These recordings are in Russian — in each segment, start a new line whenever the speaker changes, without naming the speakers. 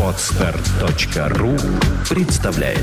Отстар.ру представляет.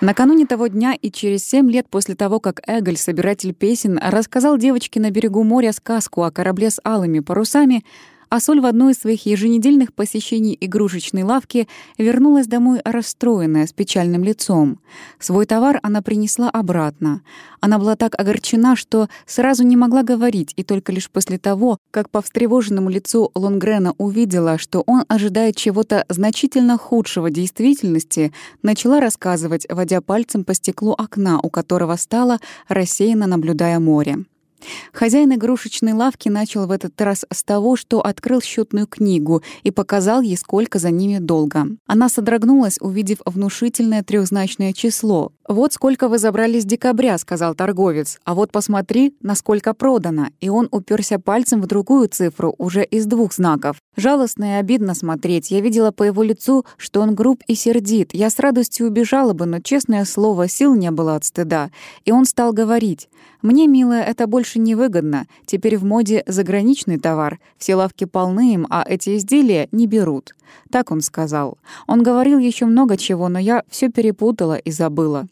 Накануне того дня и через семь лет после того, как Эголь, собиратель песен, рассказал девочке на берегу моря сказку о корабле с алыми парусами, а Соль в одно из своих еженедельных посещений игрушечной лавки вернулась домой расстроенная, с печальным лицом. Свой товар она принесла обратно. Она была так огорчена, что сразу не могла говорить, и только лишь после того, как по встревоженному лицу Лонгрена увидела, что он ожидает чего-то значительно худшего действительности, начала рассказывать, водя пальцем по стеклу окна, у которого стала, рассеянно наблюдая море. Хозяин игрушечной лавки начал в этот раз с того, что открыл счетную книгу и показал ей, сколько за ними долго. Она содрогнулась, увидев внушительное трехзначное число. «Вот сколько вы забрали с декабря», — сказал торговец. «А вот посмотри, насколько продано». И он уперся пальцем в другую цифру, уже из двух знаков. Жалостно и обидно смотреть. Я видела по его лицу, что он груб и сердит. Я с радостью убежала бы, но, честное слово, сил не было от стыда. И он стал говорить. «Мне, милая, это больше невыгодно. Теперь в моде заграничный товар. Все лавки полны им, а эти изделия не берут». Так он сказал. Он говорил еще много чего, но я все перепутала и забыла.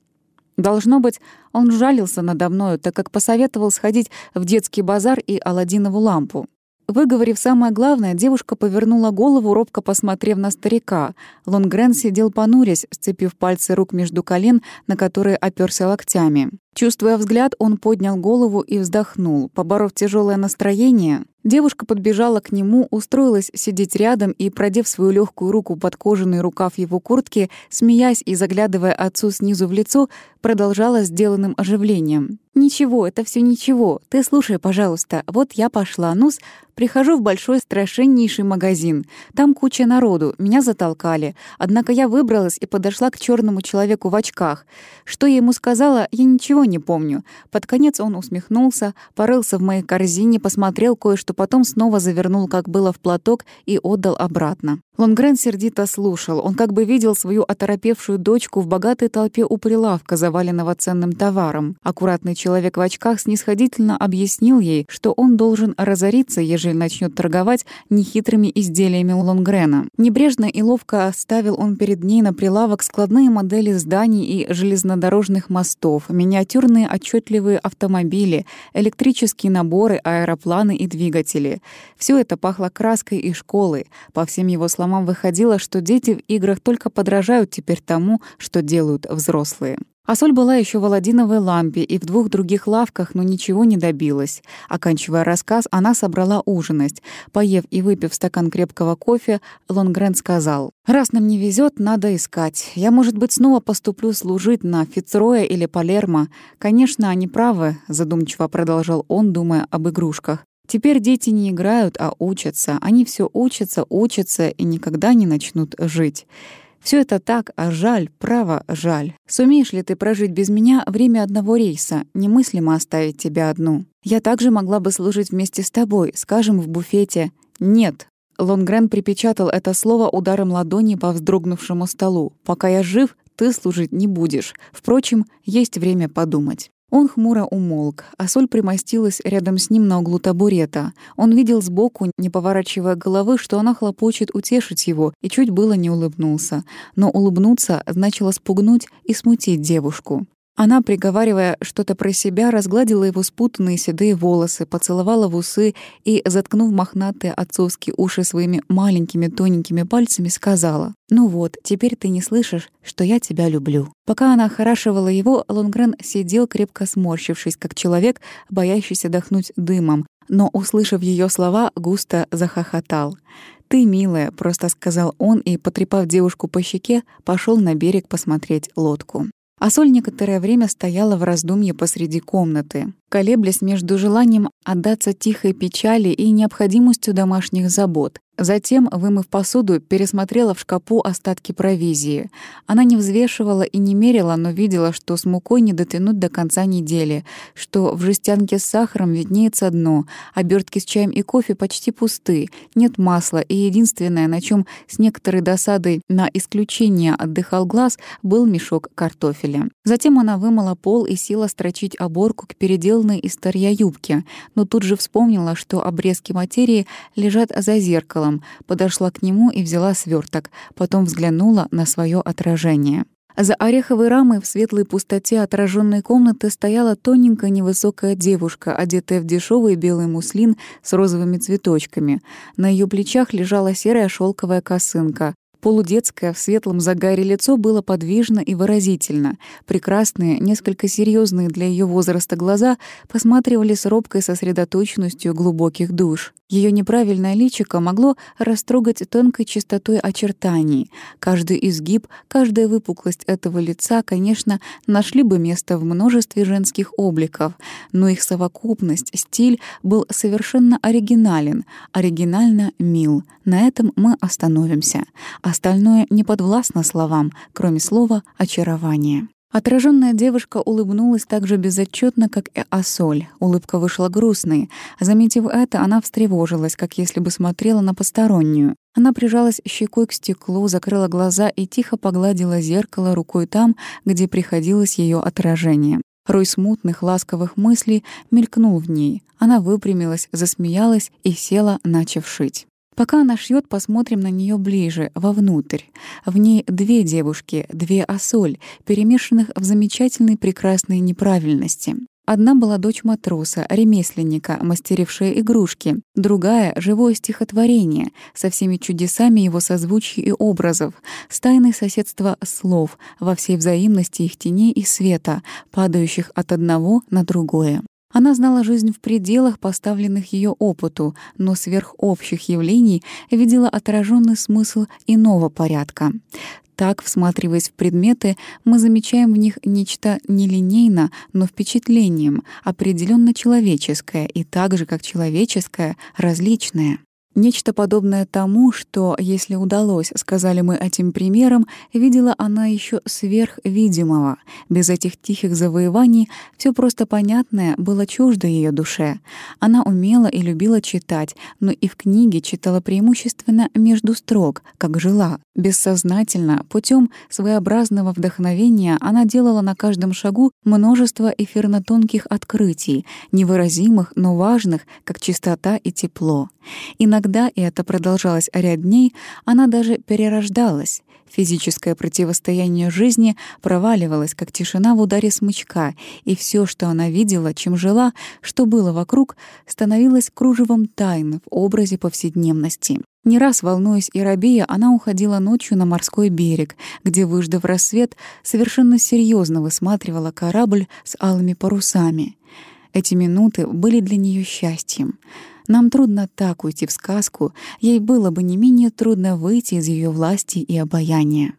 Должно быть, он жалился надо мною, так как посоветовал сходить в детский базар и Аладдинову лампу. Выговорив самое главное, девушка повернула голову, робко посмотрев на старика. Лонгрен сидел понурясь, сцепив пальцы рук между колен, на которые оперся локтями. Чувствуя взгляд, он поднял голову и вздохнул. Поборов тяжелое настроение, девушка подбежала к нему, устроилась сидеть рядом и, продев свою легкую руку под кожаный рукав его куртки, смеясь и заглядывая отцу снизу в лицо, продолжала сделанным оживлением. «Ничего, это все ничего. Ты слушай, пожалуйста. Вот я пошла. Нус, прихожу в большой страшеннейший магазин. Там куча народу. Меня затолкали. Однако я выбралась и подошла к черному человеку в очках. Что я ему сказала, я ничего не помню. Под конец он усмехнулся, порылся в моей корзине, посмотрел кое-что, потом снова завернул, как было, в платок и отдал обратно. Лонгрен сердито слушал. Он как бы видел свою оторопевшую дочку в богатой толпе у прилавка, заваленного ценным товаром. Аккуратный человек в очках снисходительно объяснил ей, что он должен разориться, ежели начнет торговать нехитрыми изделиями Лонгрена. Небрежно и ловко оставил он перед ней на прилавок складные модели зданий и железнодорожных мостов, миниатюрные отчетливые автомобили, электрические наборы, аэропланы и двигатели. Все это пахло краской и школой. По всем его словам, словам, выходило, что дети в играх только подражают теперь тому, что делают взрослые. А соль была еще в Аладдиновой лампе и в двух других лавках, но ничего не добилась. Оканчивая рассказ, она собрала ужинать. Поев и выпив стакан крепкого кофе, Лонгрен сказал, «Раз нам не везет, надо искать. Я, может быть, снова поступлю служить на Фицроя или Палермо. Конечно, они правы», — задумчиво продолжал он, думая об игрушках. Теперь дети не играют, а учатся. Они все учатся, учатся и никогда не начнут жить. Все это так, а жаль, право, жаль. Сумеешь ли ты прожить без меня время одного рейса? Немыслимо оставить тебя одну. Я также могла бы служить вместе с тобой, скажем, в буфете. Нет. Лонгрен припечатал это слово ударом ладони по вздрогнувшему столу. «Пока я жив, ты служить не будешь. Впрочем, есть время подумать». Он хмуро умолк, а Соль примостилась рядом с ним на углу табурета. Он видел сбоку, не поворачивая головы, что она хлопочет утешить его, и чуть было не улыбнулся. Но улыбнуться значило спугнуть и смутить девушку. Она, приговаривая что-то про себя, разгладила его спутанные седые волосы, поцеловала в усы и, заткнув мохнатые отцовские уши своими маленькими тоненькими пальцами, сказала, «Ну вот, теперь ты не слышишь, что я тебя люблю». Пока она охорашивала его, Лонгрен сидел, крепко сморщившись, как человек, боящийся дохнуть дымом, но, услышав ее слова, густо захохотал. «Ты, милая», — просто сказал он и, потрепав девушку по щеке, пошел на берег посмотреть лодку. А Соль некоторое время стояла в раздумье посреди комнаты, колеблясь между желанием отдаться тихой печали и необходимостью домашних забот. Затем, вымыв посуду, пересмотрела в шкапу остатки провизии. Она не взвешивала и не мерила, но видела, что с мукой не дотянуть до конца недели, что в жестянке с сахаром виднеется дно, обертки с чаем и кофе почти пусты, нет масла, и единственное, на чем с некоторой досадой на исключение отдыхал глаз, был мешок картофеля. Затем она вымыла пол и села строчить оборку к переделанной из старья юбке, но тут же вспомнила, что обрезки материи лежат за зеркалом, зеркалом, подошла к нему и взяла сверток, потом взглянула на свое отражение. За ореховой рамой в светлой пустоте отраженной комнаты стояла тоненькая невысокая девушка, одетая в дешевый белый муслин с розовыми цветочками. На ее плечах лежала серая шелковая косынка. Полудетское в светлом загаре лицо было подвижно и выразительно. Прекрасные, несколько серьезные для ее возраста глаза посматривали с робкой сосредоточенностью глубоких душ. Ее неправильное личико могло растрогать тонкой чистотой очертаний. Каждый изгиб, каждая выпуклость этого лица, конечно, нашли бы место в множестве женских обликов, но их совокупность, стиль был совершенно оригинален, оригинально мил. На этом мы остановимся. Остальное не подвластно словам, кроме слова «очарование». Отраженная девушка улыбнулась так же безотчетно, как и Асоль. Улыбка вышла грустной. Заметив это, она встревожилась, как если бы смотрела на постороннюю. Она прижалась щекой к стеклу, закрыла глаза и тихо погладила зеркало рукой там, где приходилось ее отражение. Рой смутных, ласковых мыслей мелькнул в ней. Она выпрямилась, засмеялась и села, начав шить. Пока она шьет, посмотрим на нее ближе, вовнутрь. В ней две девушки, две осоль, перемешанных в замечательной прекрасной неправильности. Одна была дочь матроса, ремесленника, мастерившая игрушки. Другая — живое стихотворение, со всеми чудесами его созвучий и образов, с тайной соседства слов, во всей взаимности их теней и света, падающих от одного на другое. Она знала жизнь в пределах, поставленных ее опыту, но сверх общих явлений видела отраженный смысл иного порядка. Так, всматриваясь в предметы, мы замечаем в них нечто нелинейно, но впечатлением, определенно человеческое и так же, как человеческое, различное. Нечто подобное тому, что, если удалось, сказали мы этим примером, видела она еще сверхвидимого. Без этих тихих завоеваний все просто понятное было чуждо ее душе. Она умела и любила читать, но и в книге читала преимущественно между строк, как жила. Бессознательно, путем своеобразного вдохновения она делала на каждом шагу множество эфирно-тонких открытий, невыразимых, но важных, как чистота и тепло. Иногда и это продолжалось ряд дней, она даже перерождалась. Физическое противостояние жизни проваливалось, как тишина в ударе смычка, и все, что она видела, чем жила, что было вокруг, становилось кружевом тайн в образе повседневности. Не раз, волнуясь и робея, она уходила ночью на морской берег, где, выждав рассвет, совершенно серьезно высматривала корабль с алыми парусами. Эти минуты были для нее счастьем. Нам трудно так уйти в сказку, ей было бы не менее трудно выйти из ее власти и обаяния.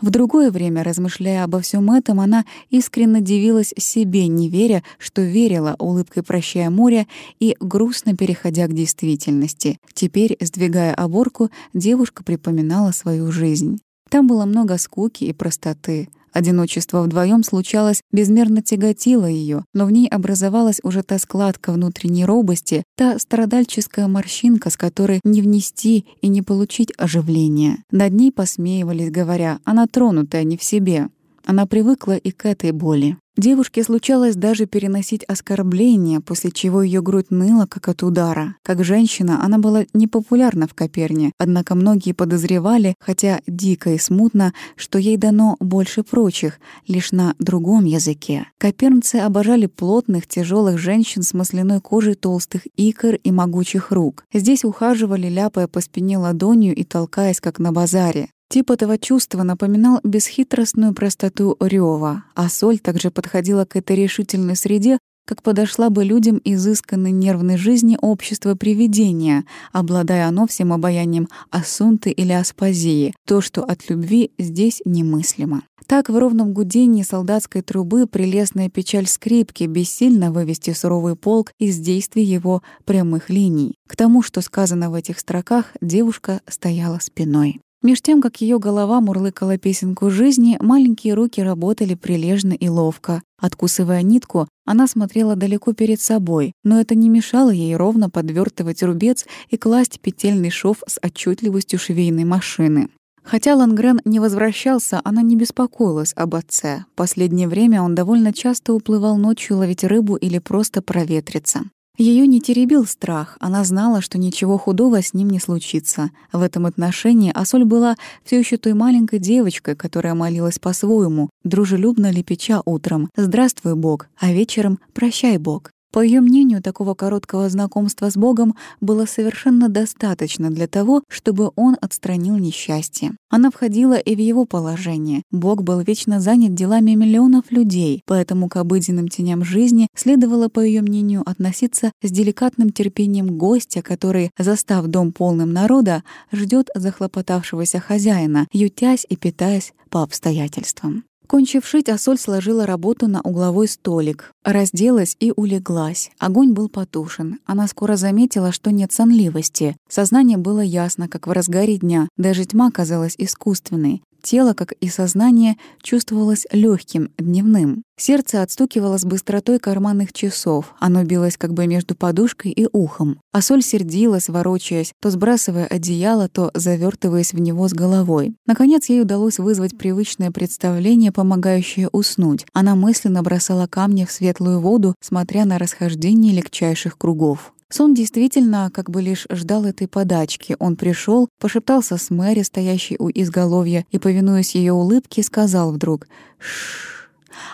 В другое время, размышляя обо всем этом, она искренне дивилась себе, не веря, что верила, улыбкой прощая море и грустно переходя к действительности. Теперь, сдвигая оборку, девушка припоминала свою жизнь. Там было много скуки и простоты. Одиночество вдвоем случалось, безмерно тяготило ее, но в ней образовалась уже та складка внутренней робости, та страдальческая морщинка, с которой не внести и не получить оживления. Над ней посмеивались, говоря, она тронутая не в себе. Она привыкла и к этой боли. Девушке случалось даже переносить оскорбления, после чего ее грудь ныла, как от удара. Как женщина она была непопулярна в Коперне, однако многие подозревали, хотя дико и смутно, что ей дано больше прочих, лишь на другом языке. Копернцы обожали плотных, тяжелых женщин с масляной кожей толстых икр и могучих рук. Здесь ухаживали, ляпая по спине ладонью и толкаясь, как на базаре. Тип этого чувства напоминал бесхитростную простоту рёва, а соль также подходила к этой решительной среде как подошла бы людям изысканной нервной жизни общества привидения, обладая оно всем обаянием Асунты или Аспазии, то, что от любви здесь немыслимо. Так в ровном гудении солдатской трубы прелестная печаль скрипки бессильно вывести суровый полк из действий его прямых линий. К тому, что сказано в этих строках, девушка стояла спиной. Меж тем, как ее голова мурлыкала песенку жизни, маленькие руки работали прилежно и ловко. Откусывая нитку, она смотрела далеко перед собой, но это не мешало ей ровно подвертывать рубец и класть петельный шов с отчетливостью швейной машины. Хотя Лангрен не возвращался, она не беспокоилась об отце. Последнее время он довольно часто уплывал ночью ловить рыбу или просто проветриться. Ее не теребил страх, она знала, что ничего худого с ним не случится. В этом отношении Асоль была все еще той маленькой девочкой, которая молилась по-своему, дружелюбно лепеча утром «Здравствуй, Бог», а вечером «Прощай, Бог». По ее мнению, такого короткого знакомства с Богом было совершенно достаточно для того, чтобы он отстранил несчастье. Она входила и в его положение. Бог был вечно занят делами миллионов людей, поэтому к обыденным теням жизни следовало, по ее мнению, относиться с деликатным терпением гостя, который, застав дом полным народа, ждет захлопотавшегося хозяина, ютясь и питаясь по обстоятельствам. Кончив шить, Асоль сложила работу на угловой столик, разделась и улеглась. Огонь был потушен. Она скоро заметила, что нет сонливости. Сознание было ясно, как в разгаре дня. Даже тьма казалась искусственной. Тело, как и сознание, чувствовалось легким, дневным. Сердце отстукивало с быстротой карманных часов. Оно билось как бы между подушкой и ухом. А соль сердилась, ворочаясь, то сбрасывая одеяло, то завертываясь в него с головой. Наконец ей удалось вызвать привычное представление, помогающее уснуть. Она мысленно бросала камни в светлую воду, смотря на расхождение легчайших кругов. Сон действительно как бы лишь ждал этой подачки. Он пришел, пошептался с Мэри, стоящей у изголовья, и, повинуясь ее улыбке, сказал вдруг «Шш».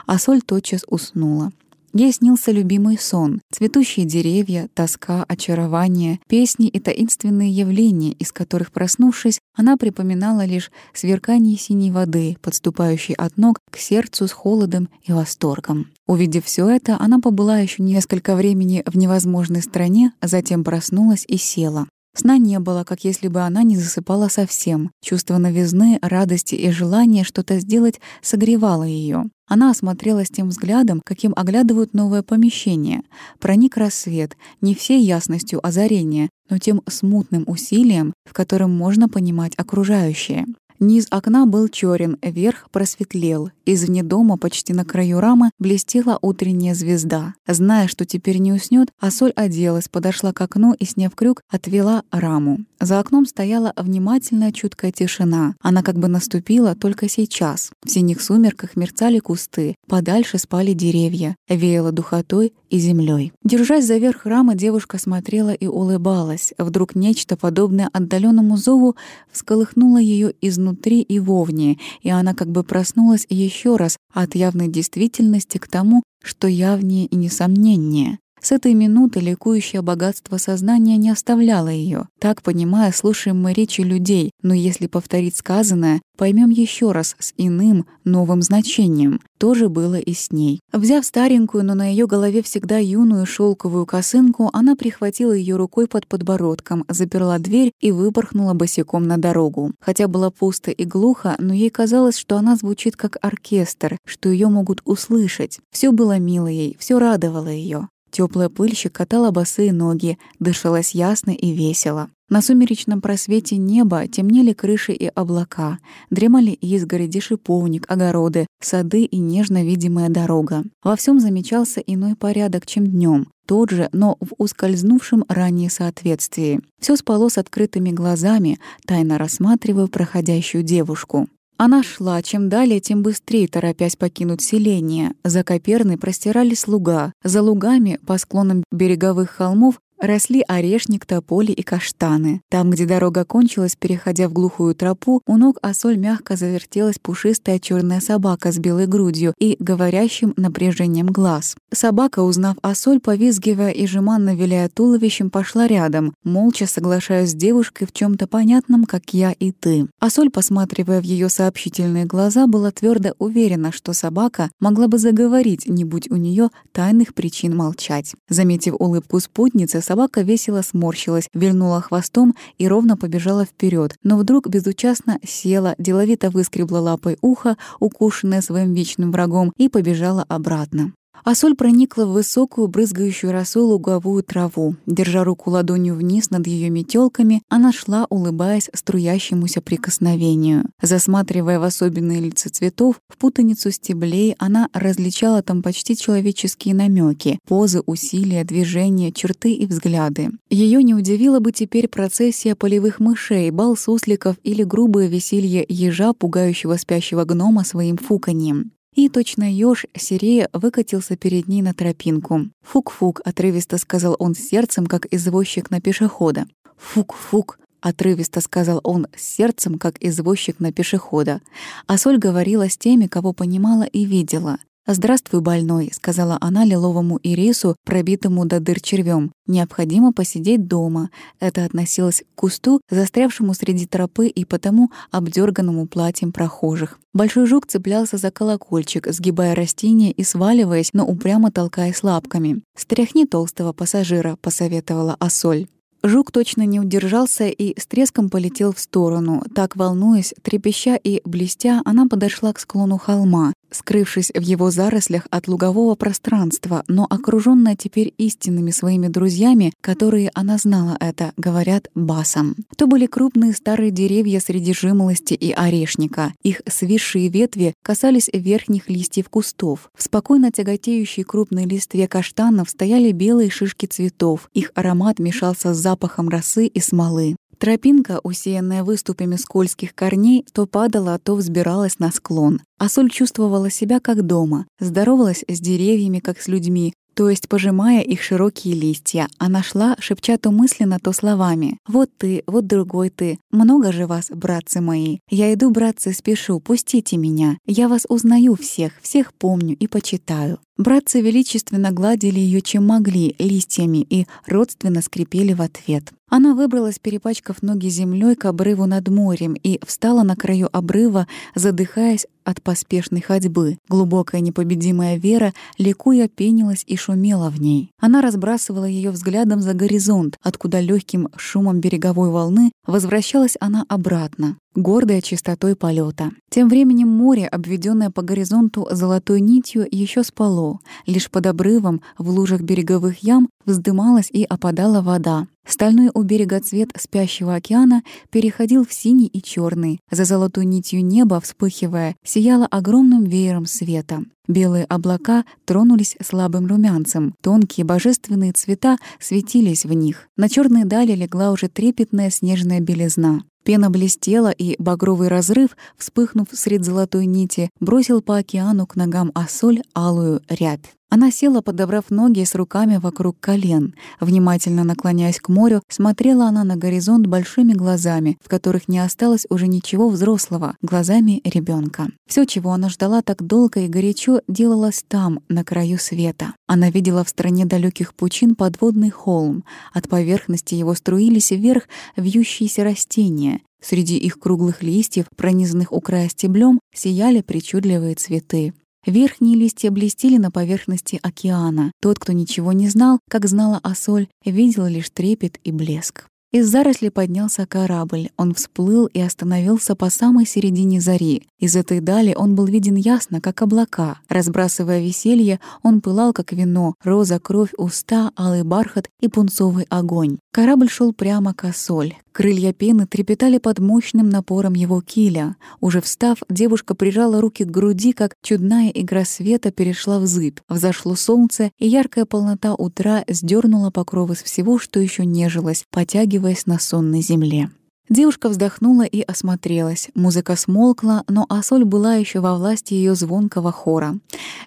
А Соль тотчас уснула. Ей снился любимый сон, цветущие деревья, тоска, очарование, песни и таинственные явления, из которых, проснувшись, она припоминала лишь сверкание синей воды, подступающей от ног к сердцу с холодом и восторгом. Увидев все это, она побыла еще несколько времени в невозможной стране, а затем проснулась и села. Сна не было, как если бы она не засыпала совсем. Чувство новизны, радости и желания что-то сделать согревало ее. Она осмотрелась тем взглядом, каким оглядывают новое помещение. Проник рассвет, не всей ясностью озарения, но тем смутным усилием, в котором можно понимать окружающее. Низ окна был черен, верх просветлел. Извне дома, почти на краю рамы, блестела утренняя звезда. Зная, что теперь не уснет, Асоль оделась, подошла к окну и, сняв крюк, отвела раму. За окном стояла внимательная чуткая тишина. Она как бы наступила только сейчас. В синих сумерках мерцали кусты, подальше спали деревья, веяло духотой и землей. Держась за верх рамы, девушка смотрела и улыбалась. Вдруг нечто подобное отдаленному зову всколыхнуло ее изнутри и вовне, и она как бы проснулась еще раз от явной действительности к тому, что явнее и несомненнее. С этой минуты ликующее богатство сознания не оставляло ее. Так, понимая, слушаем мы речи людей, но если повторить сказанное, поймем еще раз с иным, новым значением. То же было и с ней. Взяв старенькую, но на ее голове всегда юную шелковую косынку, она прихватила ее рукой под подбородком, заперла дверь и выпорхнула босиком на дорогу. Хотя было пусто и глухо, но ей казалось, что она звучит как оркестр, что ее могут услышать. Все было мило ей, все радовало ее. Теплая пыль щекотала босые ноги, дышалось ясно и весело. На сумеречном просвете неба темнели крыши и облака, дремали изгороди, шиповник, огороды, сады и нежно видимая дорога. Во всем замечался иной порядок, чем днем, тот же, но в ускользнувшем ранее соответствии. Все спало с открытыми глазами, тайно рассматривая проходящую девушку. Она шла, чем далее, тем быстрее, торопясь покинуть селение. За Коперной простирались луга. За лугами, по склонам береговых холмов, росли орешник, тополи и каштаны. Там, где дорога кончилась, переходя в глухую тропу, у ног Асоль мягко завертелась пушистая черная собака с белой грудью и говорящим напряжением глаз. Собака, узнав Асоль, повизгивая и жеманно виляя туловищем, пошла рядом, молча соглашаясь с девушкой в чем то понятном, как я и ты. Асоль, посматривая в ее сообщительные глаза, была твердо уверена, что собака могла бы заговорить, не будь у нее тайных причин молчать. Заметив улыбку спутницы, собака весело сморщилась, вильнула хвостом и ровно побежала вперед, но вдруг безучастно села, деловито выскребла лапой ухо, укушенное своим вечным врагом, и побежала обратно. А соль проникла в высокую, брызгающую росой луговую траву. Держа руку ладонью вниз над ее метелками, она шла, улыбаясь струящемуся прикосновению. Засматривая в особенные лица цветов, в путаницу стеблей, она различала там почти человеческие намеки, позы, усилия, движения, черты и взгляды. Ее не удивила бы теперь процессия полевых мышей, бал сусликов или грубое веселье ежа, пугающего спящего гнома своим фуканьем. И точно ёж Сирея выкатился перед ней на тропинку. «Фук-фук», — отрывисто сказал он сердцем, как извозчик на пешехода. «Фук-фук», — отрывисто сказал он сердцем, как извозчик на пешехода. А Соль говорила с теми, кого понимала и видела. «Здравствуй, больной», — сказала она лиловому ирису, пробитому до дыр червем. «Необходимо посидеть дома». Это относилось к кусту, застрявшему среди тропы и потому обдерганному платьем прохожих. Большой жук цеплялся за колокольчик, сгибая растение и сваливаясь, но упрямо толкаясь лапками. «Стряхни толстого пассажира», — посоветовала Асоль. Жук точно не удержался и с треском полетел в сторону. Так, волнуясь, трепеща и блестя, она подошла к склону холма, скрывшись в его зарослях от лугового пространства, но окружённая теперь истинными своими друзьями, которые она знала это, говорят басом. То были крупные старые деревья среди жимолости и орешника. Их свисшие ветви касались верхних листьев кустов. В спокойно тяготеющей крупной листве каштанов стояли белые шишки цветов. Их аромат мешался с запахом росы и смолы. Тропинка, усеянная выступами скользких корней, то падала, то взбиралась на склон. А Соль чувствовала себя как дома, здоровалась с деревьями, как с людьми, то есть пожимая их широкие листья, она шла, шепча то мысленно, то словами. «Вот ты, вот другой ты. Много же вас, братцы мои. Я иду, братцы, спешу, пустите меня. Я вас узнаю всех, всех помню и почитаю». Братцы величественно гладили ее, чем могли, листьями и родственно скрипели в ответ. Она выбралась, перепачкав ноги землей к обрыву над морем и встала на краю обрыва, задыхаясь от поспешной ходьбы. Глубокая непобедимая вера, ликуя, пенилась и шумела в ней. Она разбрасывала ее взглядом за горизонт, откуда легким шумом береговой волны возвращалась она обратно гордая чистотой полета. Тем временем море, обведенное по горизонту золотой нитью, еще спало. Лишь под обрывом, в лужах береговых ям, вздымалась и опадала вода. Стальной у берега цвет спящего океана переходил в синий и черный. За золотой нитью неба, вспыхивая, сияло огромным веером света. Белые облака тронулись слабым румянцем, тонкие божественные цвета светились в них. На черной дали легла уже трепетная снежная белизна. Пена блестела, и багровый разрыв, вспыхнув средь золотой нити, бросил по океану к ногам Ассоль алую рябь. Она села, подобрав ноги с руками вокруг колен. Внимательно наклоняясь к морю, смотрела она на горизонт большими глазами, в которых не осталось уже ничего взрослого, глазами ребенка. Все, чего она ждала так долго и горячо, делалось там, на краю света. Она видела в стране далеких пучин подводный холм. От поверхности его струились вверх вьющиеся растения. Среди их круглых листьев, пронизанных у края стеблем, сияли причудливые цветы. Верхние листья блестели на поверхности океана. Тот, кто ничего не знал, как знала Асоль, видел лишь трепет и блеск. Из заросли поднялся корабль. Он всплыл и остановился по самой середине зари. Из этой дали он был виден ясно, как облака. Разбрасывая веселье, он пылал, как вино, роза, кровь, уста, алый бархат и пунцовый огонь. Корабль шел прямо к Осоль. Крылья пены трепетали под мощным напором его киля. Уже встав, девушка прижала руки к груди, как чудная игра света перешла в зыбь. Взошло солнце, и яркая полнота утра сдернула покровы с всего, что еще нежилось, потягиваясь на сонной земле. Девушка вздохнула и осмотрелась. Музыка смолкла, но Асоль была еще во власти ее звонкого хора.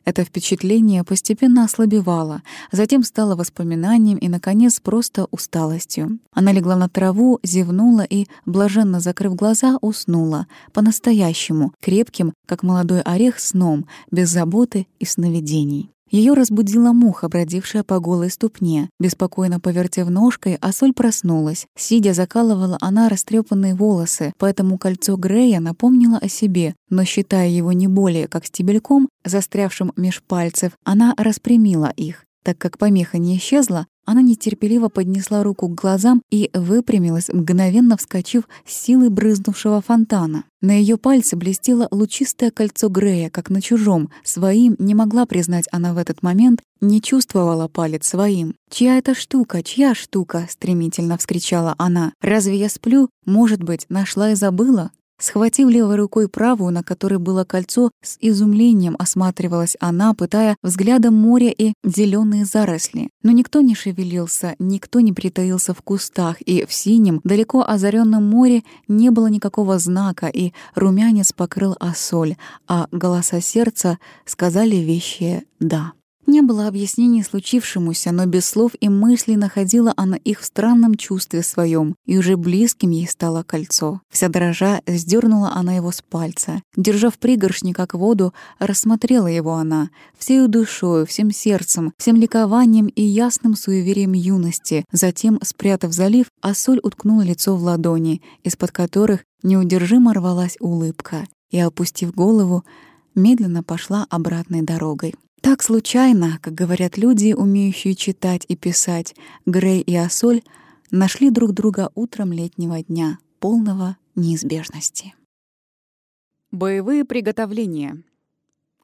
Это впечатление постепенно ослабевало, затем стало воспоминанием и, наконец, просто усталостью. Она легла на траву, зевнула и, блаженно закрыв глаза, уснула. По-настоящему, крепким, как молодой орех, сном, без заботы и сновидений. Ее разбудила муха, бродившая по голой ступне. Беспокойно повертев ножкой, а соль проснулась. Сидя, закалывала она растрепанные волосы, поэтому кольцо Грея напомнило о себе, но, считая его не более как стебельком, застрявшим меж пальцев, она распрямила их. Так как помеха не исчезла, она нетерпеливо поднесла руку к глазам и выпрямилась, мгновенно вскочив с силой брызнувшего фонтана. На ее пальце блестело лучистое кольцо Грея, как на чужом. Своим не могла признать она в этот момент, не чувствовала палец своим. «Чья это штука? Чья штука?» — стремительно вскричала она. «Разве я сплю? Может быть, нашла и забыла?» Схватив левой рукой правую, на которой было кольцо, с изумлением осматривалась она, пытая взглядом море и зеленые заросли. Но никто не шевелился, никто не притаился в кустах, и в синем, далеко озаренном море не было никакого знака, и румянец покрыл осоль, а голоса сердца сказали вещи «да». Не было объяснений случившемуся, но без слов и мыслей находила она их в странном чувстве своем, и уже близким ей стало кольцо. Вся дрожа сдернула она его с пальца. Держа в пригоршни, как воду, рассмотрела его она, всею душою, всем сердцем, всем ликованием и ясным суеверием юности. Затем, спрятав залив, а соль уткнула лицо в ладони, из-под которых неудержимо рвалась улыбка, и, опустив голову, медленно пошла обратной дорогой. Так случайно, как говорят люди, умеющие читать и писать, Грей и Асоль нашли друг друга утром летнего дня, полного неизбежности. Боевые приготовления.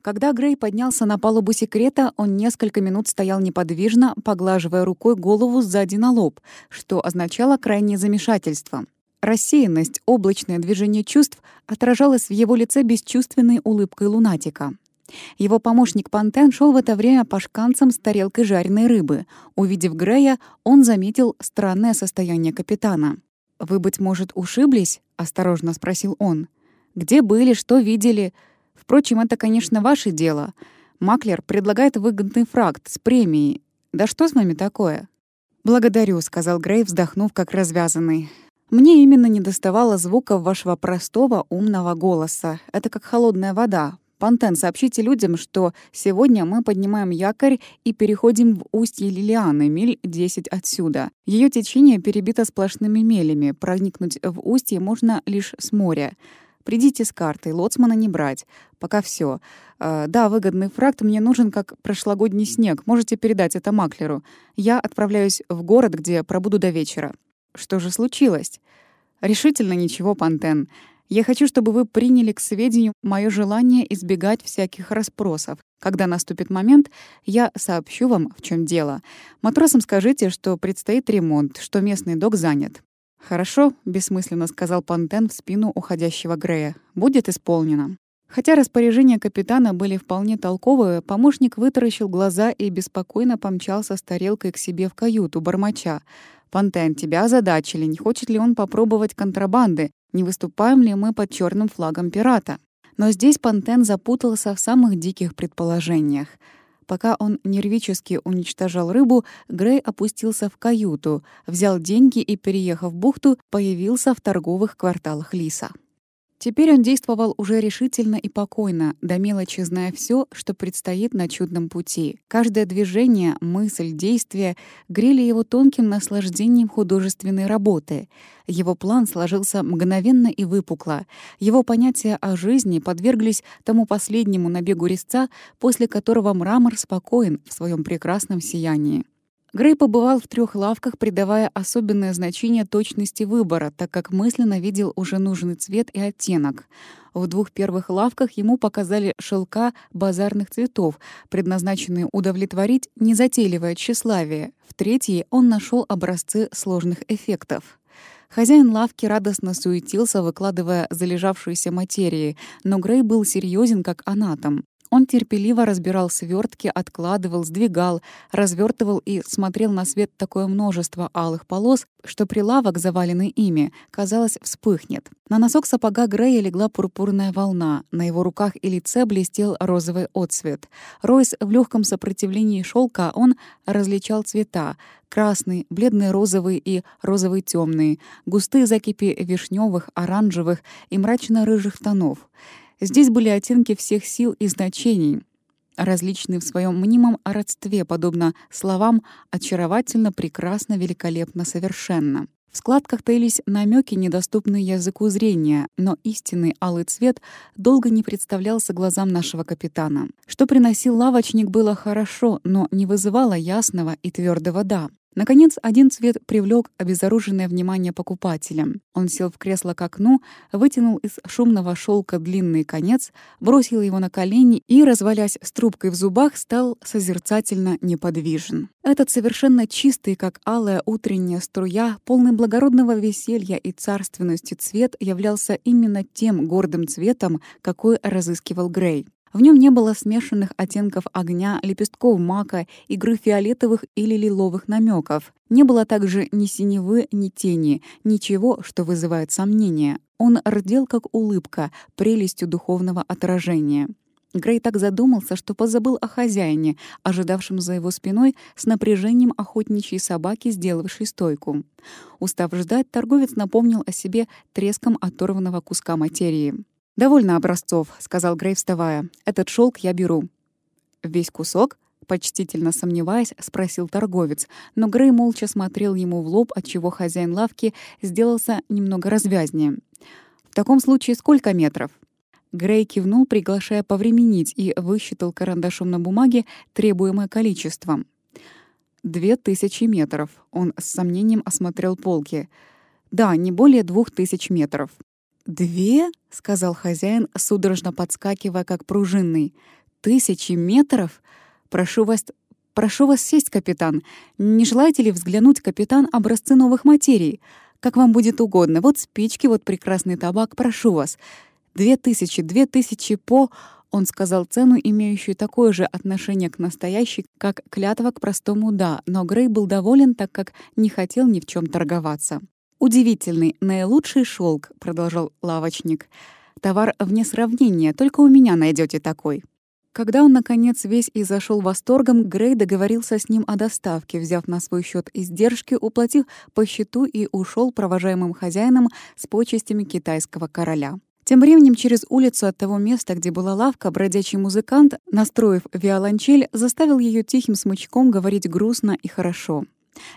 Когда Грей поднялся на палубу секрета, он несколько минут стоял неподвижно, поглаживая рукой голову сзади на лоб, что означало крайнее замешательство. Рассеянность, облачное движение чувств отражалось в его лице бесчувственной улыбкой лунатика. Его помощник Пантен шел в это время по шканцам с тарелкой жареной рыбы. Увидев Грея, он заметил странное состояние капитана. «Вы, быть может, ушиблись?» — осторожно спросил он. «Где были, что видели? Впрочем, это, конечно, ваше дело. Маклер предлагает выгодный фракт с премией. Да что с вами такое?» «Благодарю», — сказал Грей, вздохнув, как развязанный. «Мне именно не доставало звуков вашего простого, умного голоса. Это как холодная вода, Пантен, сообщите людям, что сегодня мы поднимаем якорь и переходим в устье Лилианы, миль 10 отсюда. Ее течение перебито сплошными мелями. Проникнуть в устье можно лишь с моря. Придите с картой, лоцмана не брать. Пока все. Э, да, выгодный фракт мне нужен как прошлогодний снег. Можете передать это маклеру. Я отправляюсь в город, где пробуду до вечера. Что же случилось? Решительно ничего, Пантен. Я хочу, чтобы вы приняли к сведению мое желание избегать всяких расспросов. Когда наступит момент, я сообщу вам, в чем дело. Матросам скажите, что предстоит ремонт, что местный док занят. «Хорошо», — бессмысленно сказал Пантен в спину уходящего Грея. «Будет исполнено». Хотя распоряжения капитана были вполне толковые, помощник вытаращил глаза и беспокойно помчался с тарелкой к себе в каюту, бормоча. «Пантен, тебя озадачили. Не хочет ли он попробовать контрабанды? Не выступаем ли мы под черным флагом пирата? Но здесь Пантен запутался в самых диких предположениях. Пока он нервически уничтожал рыбу, Грей опустился в каюту, взял деньги и, переехав в бухту, появился в торговых кварталах Лиса. Теперь он действовал уже решительно и покойно, до мелочи зная все, что предстоит на чудном пути. Каждое движение, мысль, действие грели его тонким наслаждением художественной работы. Его план сложился мгновенно и выпукло. Его понятия о жизни подверглись тому последнему набегу резца, после которого мрамор спокоен в своем прекрасном сиянии. Грей побывал в трех лавках, придавая особенное значение точности выбора, так как мысленно видел уже нужный цвет и оттенок. В двух первых лавках ему показали шелка базарных цветов, предназначенные удовлетворить незатейливое тщеславие. В третьей он нашел образцы сложных эффектов. Хозяин лавки радостно суетился, выкладывая залежавшиеся материи, но Грей был серьезен как анатом. Он терпеливо разбирал свертки, откладывал, сдвигал, развертывал и смотрел на свет такое множество алых полос, что прилавок, заваленный ими, казалось, вспыхнет. На носок сапога Грея легла пурпурная волна, на его руках и лице блестел розовый отцвет. Ройс в легком сопротивлении шелка он различал цвета — красный, бледный розовый и розовый темный, густые закипи вишневых, оранжевых и мрачно-рыжих тонов. Здесь были оттенки всех сил и значений, различные в своем мнимом родстве, подобно словам «очаровательно», «прекрасно», «великолепно», «совершенно». В складках таились намеки, недоступные языку зрения, но истинный алый цвет долго не представлялся глазам нашего капитана. Что приносил лавочник, было хорошо, но не вызывало ясного и твердого «да». Наконец, один цвет привлек обезоруженное внимание покупателя. Он сел в кресло к окну, вытянул из шумного шелка длинный конец, бросил его на колени и, развалясь с трубкой в зубах, стал созерцательно неподвижен. Этот совершенно чистый, как алая утренняя струя, полный благородного веселья и царственности цвет являлся именно тем гордым цветом, какой разыскивал Грей. В нем не было смешанных оттенков огня, лепестков мака, игры фиолетовых или лиловых намеков. Не было также ни синевы, ни тени, ничего, что вызывает сомнения. Он рдел, как улыбка, прелестью духовного отражения. Грей так задумался, что позабыл о хозяине, ожидавшем за его спиной с напряжением охотничьей собаки, сделавшей стойку. Устав ждать, торговец напомнил о себе треском оторванного куска материи. «Довольно образцов», — сказал Грей, вставая. «Этот шелк я беру». «Весь кусок?» — почтительно сомневаясь, спросил торговец, но Грей молча смотрел ему в лоб, отчего хозяин лавки сделался немного развязнее. «В таком случае сколько метров?» Грей кивнул, приглашая повременить, и высчитал карандашом на бумаге требуемое количество. «Две тысячи метров», — он с сомнением осмотрел полки. «Да, не более двух тысяч метров». «Две?» — сказал хозяин, судорожно подскакивая, как пружинный. «Тысячи метров? Прошу вас... Прошу вас сесть, капитан. Не желаете ли взглянуть, капитан, образцы новых материй? Как вам будет угодно. Вот спички, вот прекрасный табак. Прошу вас. Две тысячи, две тысячи по...» Он сказал цену, имеющую такое же отношение к настоящей, как клятва к простому «да», но Грей был доволен, так как не хотел ни в чем торговаться. «Удивительный, наилучший шелк, продолжал лавочник. «Товар вне сравнения, только у меня найдете такой». Когда он, наконец, весь и зашел восторгом, Грей договорился с ним о доставке, взяв на свой счет издержки, уплатив по счету и ушел провожаемым хозяином с почестями китайского короля. Тем временем через улицу от того места, где была лавка, бродячий музыкант, настроив виолончель, заставил ее тихим смычком говорить грустно и хорошо.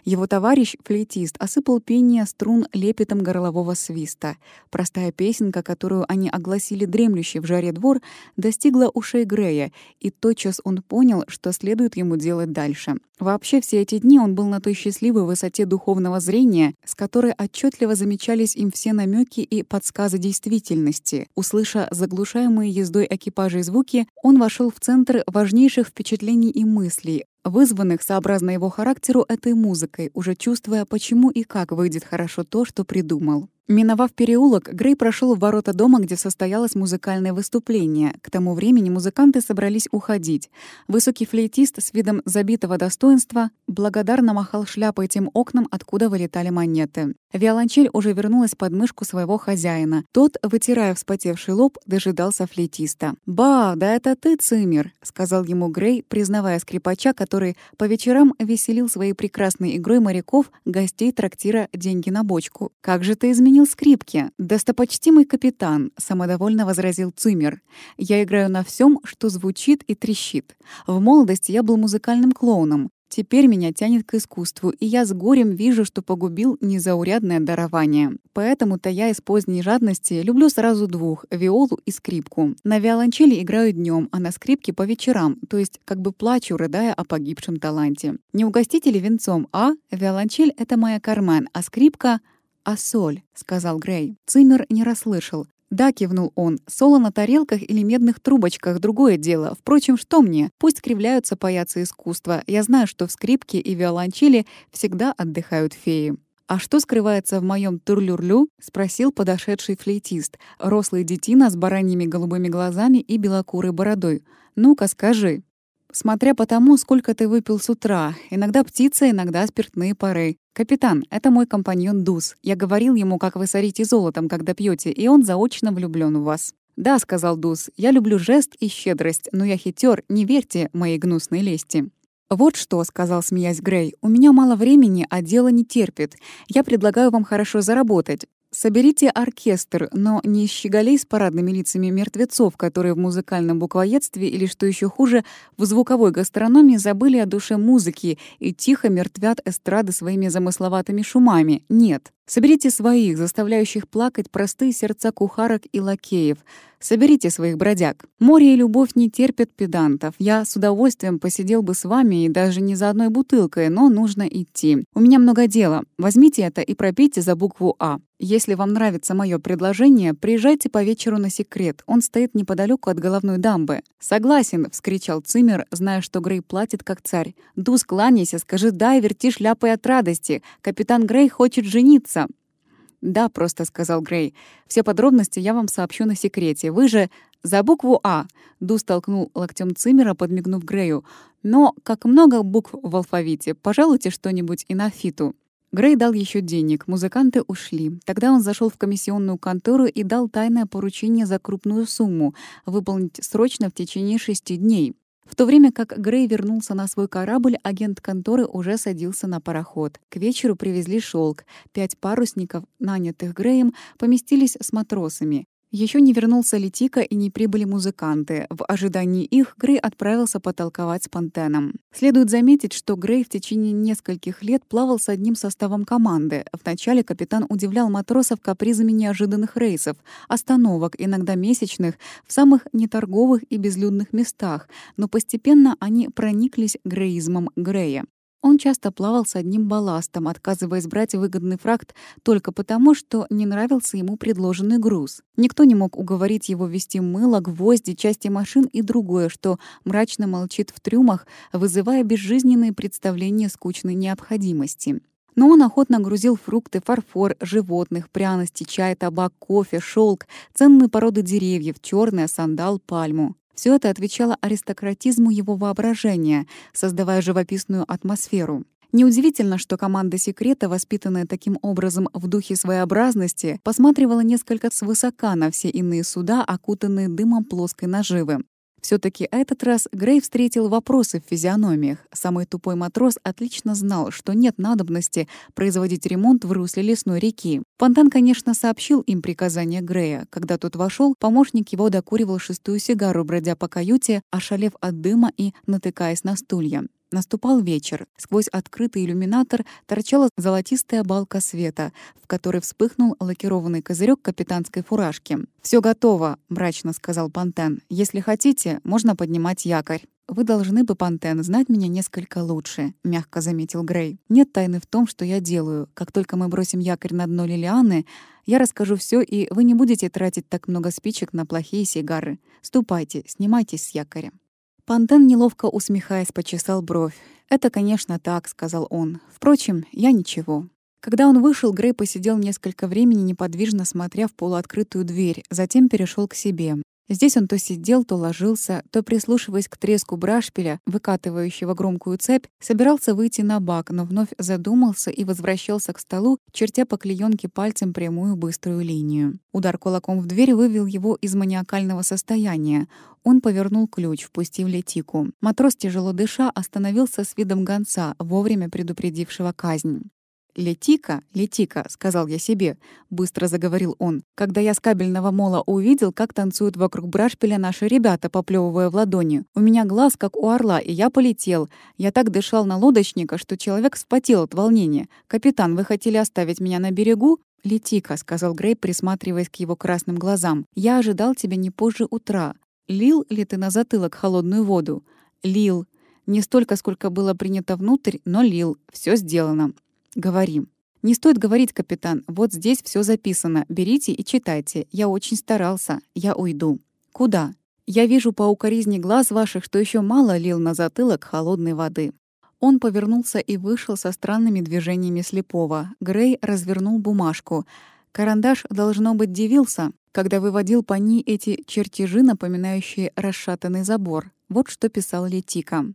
Его товарищ, флейтист, осыпал пение струн лепетом горлового свиста. Простая песенка, которую они огласили дремлющий в жаре двор, достигла ушей Грея, и тотчас он понял, что следует ему делать дальше. Вообще, все эти дни он был на той счастливой высоте духовного зрения, с которой отчетливо замечались им все намеки и подсказы действительности. Услыша заглушаемые ездой экипажей звуки, он вошел в центр важнейших впечатлений и мыслей, вызванных, сообразно его характеру, этой музыкой, уже чувствуя, почему и как выйдет хорошо то, что придумал. Миновав переулок, Грей прошел в ворота дома, где состоялось музыкальное выступление. К тому времени музыканты собрались уходить. Высокий флейтист с видом забитого достоинства благодарно махал шляпой тем окнам, откуда вылетали монеты. Виолончель уже вернулась под мышку своего хозяина. Тот, вытирая вспотевший лоб, дожидался флейтиста. «Ба, да это ты, Цимер», — сказал ему Грей, признавая скрипача, который по вечерам веселил своей прекрасной игрой моряков, гостей трактира «Деньги на бочку». «Как же ты изменился?» Изменил скрипки. Достопочтимый капитан, самодовольно возразил Цимер. Я играю на всем, что звучит и трещит. В молодости я был музыкальным клоуном. Теперь меня тянет к искусству, и я с горем вижу, что погубил незаурядное дарование. Поэтому-то я из поздней жадности люблю сразу двух — виолу и скрипку. На виолончели играю днем, а на скрипке по вечерам, то есть как бы плачу, рыдая о погибшем таланте. Не угостите ли венцом, а? Виолончель — это моя кармен, а скрипка — «А соль?» — сказал Грей. Циммер не расслышал. «Да», — кивнул он, — «соло на тарелках или медных трубочках — другое дело. Впрочем, что мне? Пусть кривляются паяцы искусства. Я знаю, что в скрипке и виолончели всегда отдыхают феи». «А что скрывается в моем турлюрлю?» — спросил подошедший флейтист, рослый детина с бараньими голубыми глазами и белокурой бородой. «Ну-ка, скажи». «Смотря по тому, сколько ты выпил с утра. Иногда птица, иногда спиртные пары. Капитан, это мой компаньон Дус. Я говорил ему, как вы сорите золотом, когда пьете, и он заочно влюблен в вас». «Да», — сказал Дус, — «я люблю жест и щедрость, но я хитер, не верьте моей гнусной лести». «Вот что», — сказал, смеясь Грей, — «у меня мало времени, а дело не терпит. Я предлагаю вам хорошо заработать. Соберите оркестр, но не щеголей с парадными лицами мертвецов, которые в музыкальном буквоедстве или, что еще хуже, в звуковой гастрономии забыли о душе музыки и тихо мертвят эстрады своими замысловатыми шумами. Нет. Соберите своих, заставляющих плакать простые сердца кухарок и лакеев. Соберите своих бродяг. Море и любовь не терпят педантов. Я с удовольствием посидел бы с вами и даже не за одной бутылкой, но нужно идти. У меня много дела. Возьмите это и пропейте за букву «А». Если вам нравится мое предложение, приезжайте по вечеру на секрет. Он стоит неподалеку от головной дамбы. Согласен, вскричал Циммер, зная, что Грей платит как царь. Дус, кланяйся, скажи «да» и верти шляпой от радости. Капитан Грей хочет жениться. «Да», — просто сказал Грей. «Все подробности я вам сообщу на секрете. Вы же за букву «А». Дус толкнул локтем Циммера, подмигнув Грею. «Но, как много букв в алфавите, пожалуйте что-нибудь и на фиту». Грей дал еще денег, музыканты ушли. Тогда он зашел в комиссионную контору и дал тайное поручение за крупную сумму — выполнить срочно в течение шести дней. В то время как Грей вернулся на свой корабль, агент конторы уже садился на пароход. К вечеру привезли шелк. Пять парусников, нанятых Греем, поместились с матросами. Еще не вернулся Летика и не прибыли музыканты. В ожидании их Грей отправился потолковать с Пантеном. Следует заметить, что Грей в течение нескольких лет плавал с одним составом команды. Вначале капитан удивлял матросов капризами неожиданных рейсов, остановок, иногда месячных, в самых неторговых и безлюдных местах, но постепенно они прониклись греизмом Грея. Он часто плавал с одним балластом, отказываясь брать выгодный фракт только потому, что не нравился ему предложенный груз. Никто не мог уговорить его вести мыло, гвозди, части машин и другое, что мрачно молчит в трюмах, вызывая безжизненные представления скучной необходимости. Но он охотно грузил фрукты, фарфор, животных, пряности, чай, табак, кофе, шелк, ценные породы деревьев, черный сандал, пальму. Все это отвечало аристократизму его воображения, создавая живописную атмосферу. Неудивительно, что команда секрета, воспитанная таким образом в духе своеобразности, посматривала несколько свысока на все иные суда, окутанные дымом плоской наживы. Все таки этот раз Грей встретил вопросы в физиономиях. Самый тупой матрос отлично знал, что нет надобности производить ремонт в русле лесной реки. Фонтан, конечно, сообщил им приказание Грея. Когда тот вошел, помощник его докуривал шестую сигару, бродя по каюте, ошалев от дыма и натыкаясь на стулья. Наступал вечер. Сквозь открытый иллюминатор торчала золотистая балка света, в которой вспыхнул лакированный козырек капитанской фуражки. Все готово», — мрачно сказал Пантен. «Если хотите, можно поднимать якорь». «Вы должны бы, Пантен, знать меня несколько лучше», — мягко заметил Грей. «Нет тайны в том, что я делаю. Как только мы бросим якорь на дно Лилианы, я расскажу все, и вы не будете тратить так много спичек на плохие сигары. Ступайте, снимайтесь с якоря». Пантен, неловко усмехаясь, почесал бровь. «Это, конечно, так», — сказал он. «Впрочем, я ничего». Когда он вышел, Грей посидел несколько времени неподвижно, смотря в полуоткрытую дверь, затем перешел к себе. Здесь он то сидел, то ложился, то, прислушиваясь к треску брашпиля, выкатывающего громкую цепь, собирался выйти на бак, но вновь задумался и возвращался к столу, чертя по клеёнке пальцем прямую быструю линию. Удар кулаком в дверь вывел его из маниакального состояния. Он повернул ключ, впустив Летику. Матрос, тяжело дыша, остановился с видом гонца, вовремя предупредившего казнь. «Летика, Летика», — сказал я себе, — быстро заговорил он, когда я с кабельного мола увидел, как танцуют вокруг брашпиля наши ребята, поплевывая в ладони. У меня глаз, как у орла, и я полетел. Я так дышал на лодочника, что человек вспотел от волнения. «Капитан, вы хотели оставить меня на берегу?» «Летика», — сказал Грей, присматриваясь к его красным глазам. «Я ожидал тебя не позже утра. Лил ли ты на затылок холодную воду?» «Лил. Не столько, сколько было принято внутрь, но лил. Все сделано. Говори. Не стоит говорить, капитан. Вот здесь все записано. Берите и читайте. Я очень старался. Я уйду. Куда? Я вижу по укоризне глаз ваших, что еще мало лил на затылок холодной воды. Он повернулся и вышел со странными движениями слепого. Грей развернул бумажку. Карандаш, должно быть, дивился, когда выводил по ней эти чертежи, напоминающие расшатанный забор. Вот что писал Летика.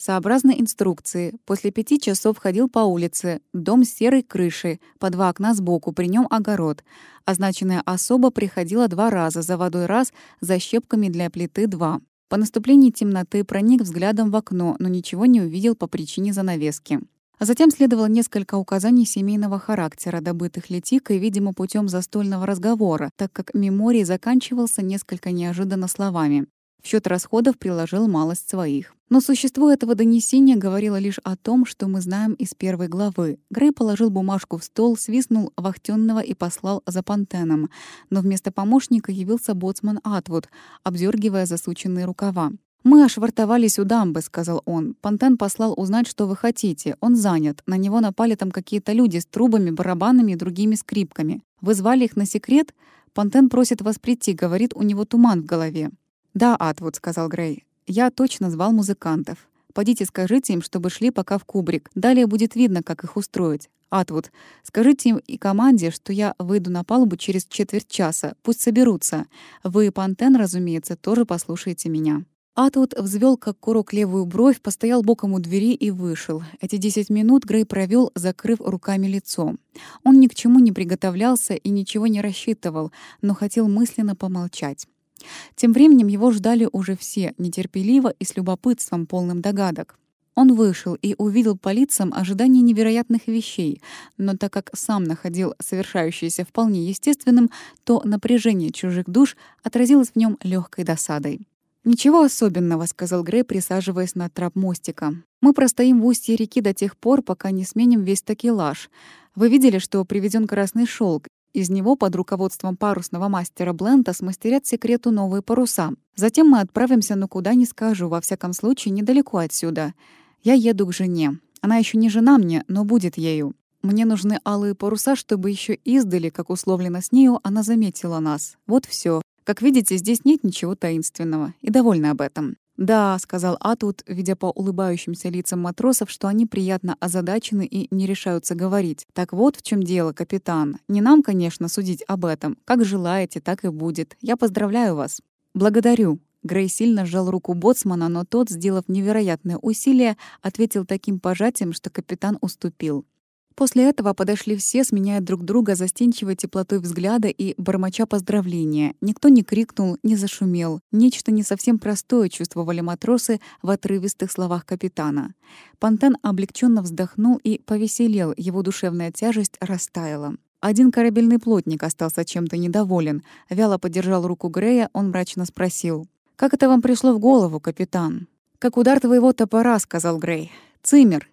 Сообразно инструкции, после пяти часов ходил по улице, дом с серой крышей, по два окна сбоку, при нем огород. Означенная особа приходила два раза, за водой раз, за щепками для плиты два. По наступлении темноты проник взглядом в окно, но ничего не увидел по причине занавески. А затем следовало несколько указаний семейного характера, добытых Летикой, видимо, путем застольного разговора, так как меморий заканчивался несколько неожиданно словами. В счет расходов приложил малость своих. Но существо этого донесения говорило лишь о том, что мы знаем из первой главы. Грей положил бумажку в стол, свистнул вахтенного и послал за Пантеном. Но вместо помощника явился боцман Атвуд, обдергивая засученные рукава. «Мы ошвартовались у дамбы», — сказал он. «Пантен послал узнать, что вы хотите. Он занят. На него напали там какие-то люди с трубами, барабанами и другими скрипками. Вы звали их на секрет? Пантен просит вас прийти, говорит, у него туман в голове». «Да, Атвуд», — сказал Грей. «Я точно звал музыкантов. Пойдите скажите им, чтобы шли пока в кубрик. Далее будет видно, как их устроить. Атвуд, скажите им и команде, что я выйду на палубу через четверть часа. Пусть соберутся. Вы, Пантен, разумеется, тоже послушайте меня». Атвуд взвел как курок левую бровь, постоял боком у двери и вышел. Эти десять минут Грей провел, закрыв руками лицо. Он ни к чему не приготовлялся и ничего не рассчитывал, но хотел мысленно помолчать. Тем временем его ждали уже все, нетерпеливо и с любопытством, полным догадок. Он вышел и увидел по лицам ожидание невероятных вещей, но так как сам находил совершающееся вполне естественным, то напряжение чужих душ отразилось в нем легкой досадой. «Ничего особенного», — сказал Грей, присаживаясь на трап мостика. «Мы простоим в устье реки до тех пор, пока не сменим весь такелаж. Вы видели, что приведен красный шелк, из него под руководством парусного мастера Блента смастерят секрету новые паруса. Затем мы отправимся, но куда не скажу, во всяком случае, недалеко отсюда. Я еду к жене. Она еще не жена мне, но будет ею. Мне нужны алые паруса, чтобы еще издали, как условлено с нею, она заметила нас. Вот все. Как видите, здесь нет ничего таинственного. И довольна об этом. «Да», — сказал Атут, видя по улыбающимся лицам матросов, что они приятно озадачены и не решаются говорить. «Так вот в чем дело, капитан. Не нам, конечно, судить об этом. Как желаете, так и будет. Я поздравляю вас». «Благодарю». Грей сильно сжал руку боцмана, но тот, сделав невероятное усилие, ответил таким пожатием, что капитан уступил. После этого подошли все, сменяя друг друга застенчивой теплотой взгляда и бормоча поздравления. Никто не крикнул, не зашумел. Нечто не совсем простое чувствовали матросы в отрывистых словах капитана. Пантен облегченно вздохнул и повеселел, его душевная тяжесть растаяла. Один корабельный плотник остался чем-то недоволен. Вяло подержал руку Грея, он мрачно спросил. «Как это вам пришло в голову, капитан?» «Как удар твоего топора», — сказал Грей. «Цимер,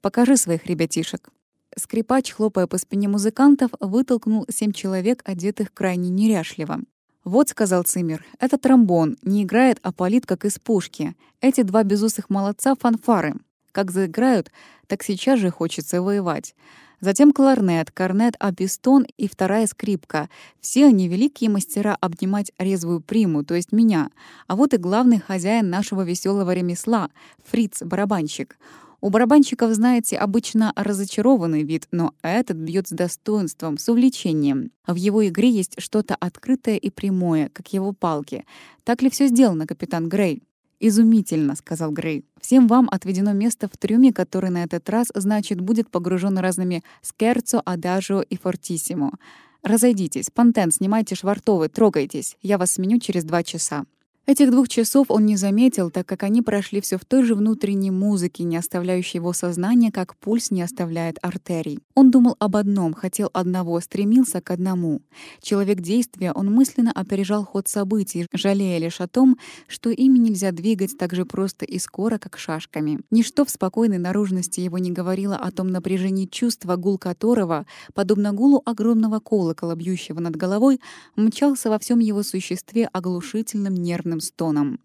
покажи своих ребятишек». Скрипач, хлопая по спине музыкантов, вытолкнул семь человек, одетых крайне неряшливо. «Вот», — сказал Цимер, — «это тромбон, не играет, а палит, как из пушки. Эти два безусых молодца — фанфары. Как заиграют, так сейчас же хочется воевать. Затем кларнет, корнет, апистон и вторая скрипка. Все они великие мастера обнимать резвую приму, то есть меня. А вот и главный хозяин нашего веселого ремесла — Фриц, барабанщик. У барабанщиков, знаете, обычно разочарованный вид, но этот бьет с достоинством, с увлечением. В его игре есть что-то открытое и прямое, как его палки. Так ли все сделано, капитан Грей? «Изумительно», — сказал Грей. «Всем вам отведено место в трюме, который на этот раз, значит, будет погружен разными скерцо, адажио и фортиссимо. Разойдитесь. Пантен, снимайте швартовы, трогайтесь. Я вас сменю через два часа». Этих двух часов он не заметил, так как они прошли все в той же внутренней музыке, не оставляющей его сознания, как пульс не оставляет артерий. Он думал об одном, хотел одного, стремился к одному. Человек действия, он мысленно опережал ход событий, жалея лишь о том, что ими нельзя двигать так же просто и скоро, как шашками. Ничто в спокойной наружности его не говорило о том напряжении чувства, гул которого, подобно гулу огромного колокола, бьющего над головой, мчался во всем его существе оглушительным нервным жалобным стоном.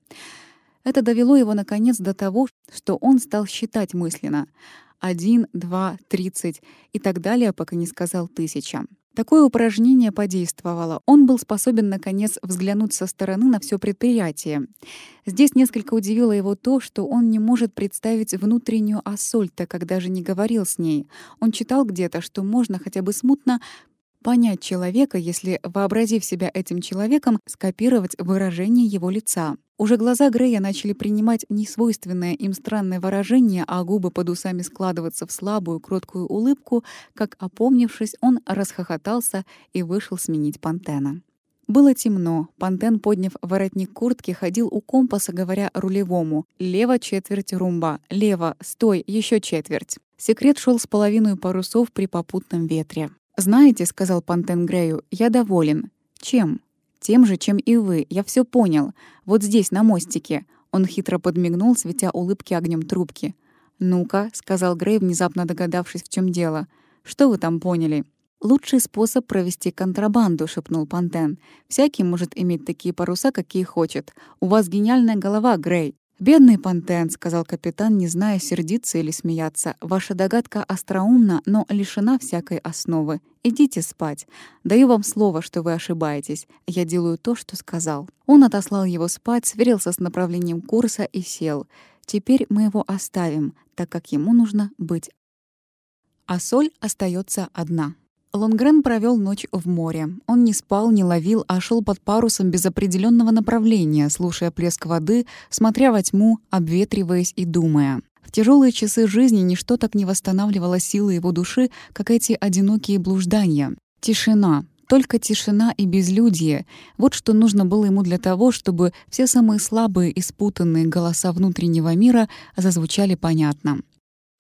Это довело его, наконец, до того, что он стал считать мысленно. Один, два, тридцать и так далее, пока не сказал тысяча. Такое упражнение подействовало. Он был способен, наконец, взглянуть со стороны на все предприятие. Здесь несколько удивило его то, что он не может представить внутреннюю Ассольта, когда же не говорил с ней. Он читал где-то, что можно хотя бы смутно понять человека, если, вообразив себя этим человеком, скопировать выражение его лица. Уже глаза Грея начали принимать несвойственное им странное выражение, а губы под усами складываться в слабую, кроткую улыбку, как, опомнившись, он расхохотался и вышел сменить Пантена. Было темно. Пантен, подняв воротник куртки, ходил у компаса, говоря рулевому «Лево четверть румба, лево, стой, еще четверть». Секрет шел с половиной парусов при попутном ветре. «Знаете, — сказал Пантен Грею, — я доволен. Чем? Тем же, чем и вы. Я все понял. Вот здесь, на мостике». Он хитро подмигнул, светя улыбки огнем трубки. «Ну-ка», — сказал Грей, внезапно догадавшись, в чем дело. «Что вы там поняли?» «Лучший способ провести контрабанду», — шепнул Пантен. «Всякий может иметь такие паруса, какие хочет. У вас гениальная голова, Грей. «Бедный Пантен», — сказал капитан, не зная, сердиться или смеяться. «Ваша догадка остроумна, но лишена всякой основы. Идите спать. Даю вам слово, что вы ошибаетесь. Я делаю то, что сказал». Он отослал его спать, сверился с направлением курса и сел. «Теперь мы его оставим, так как ему нужно быть». А соль остается одна. Лонгрен провел ночь в море. Он не спал, не ловил, а шел под парусом без определенного направления, слушая плеск воды, смотря во тьму, обветриваясь и думая. В тяжелые часы жизни ничто так не восстанавливало силы его души, как эти одинокие блуждания. Тишина, только тишина и безлюдье — вот что нужно было ему для того, чтобы все самые слабые и спутанные голоса внутреннего мира зазвучали понятно.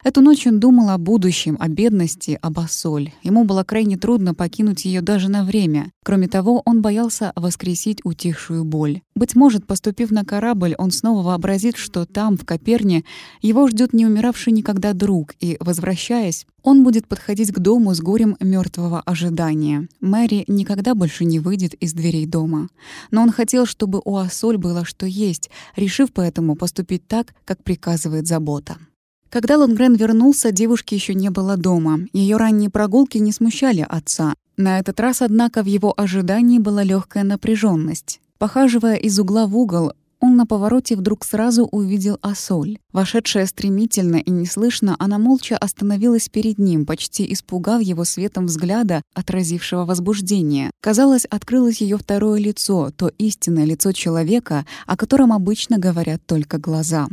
Эту ночь он думал о будущем, о бедности, об Ассоль. Ему было крайне трудно покинуть ее даже на время. Кроме того, он боялся воскресить утихшую боль. Быть может, поступив на корабль, он снова вообразит, что там, в Коперне, его ждет не умиравший никогда друг, и, возвращаясь, он будет подходить к дому с горем мертвого ожидания. Мэри никогда больше не выйдет из дверей дома. Но он хотел, чтобы у Ассоль было что есть, решив поэтому поступить так, как приказывает забота. Когда Лонгрен вернулся, девушки еще не было дома. Ее ранние прогулки не смущали отца. На этот раз, однако, в его ожидании была легкая напряженность. Похаживая из угла в угол, он на повороте вдруг сразу увидел Асоль. Вошедшая стремительно и неслышно, она молча остановилась перед ним, почти испугав его светом взгляда, отразившего возбуждение. Казалось, открылось ее второе лицо, то истинное лицо человека, о котором обычно говорят только глаза.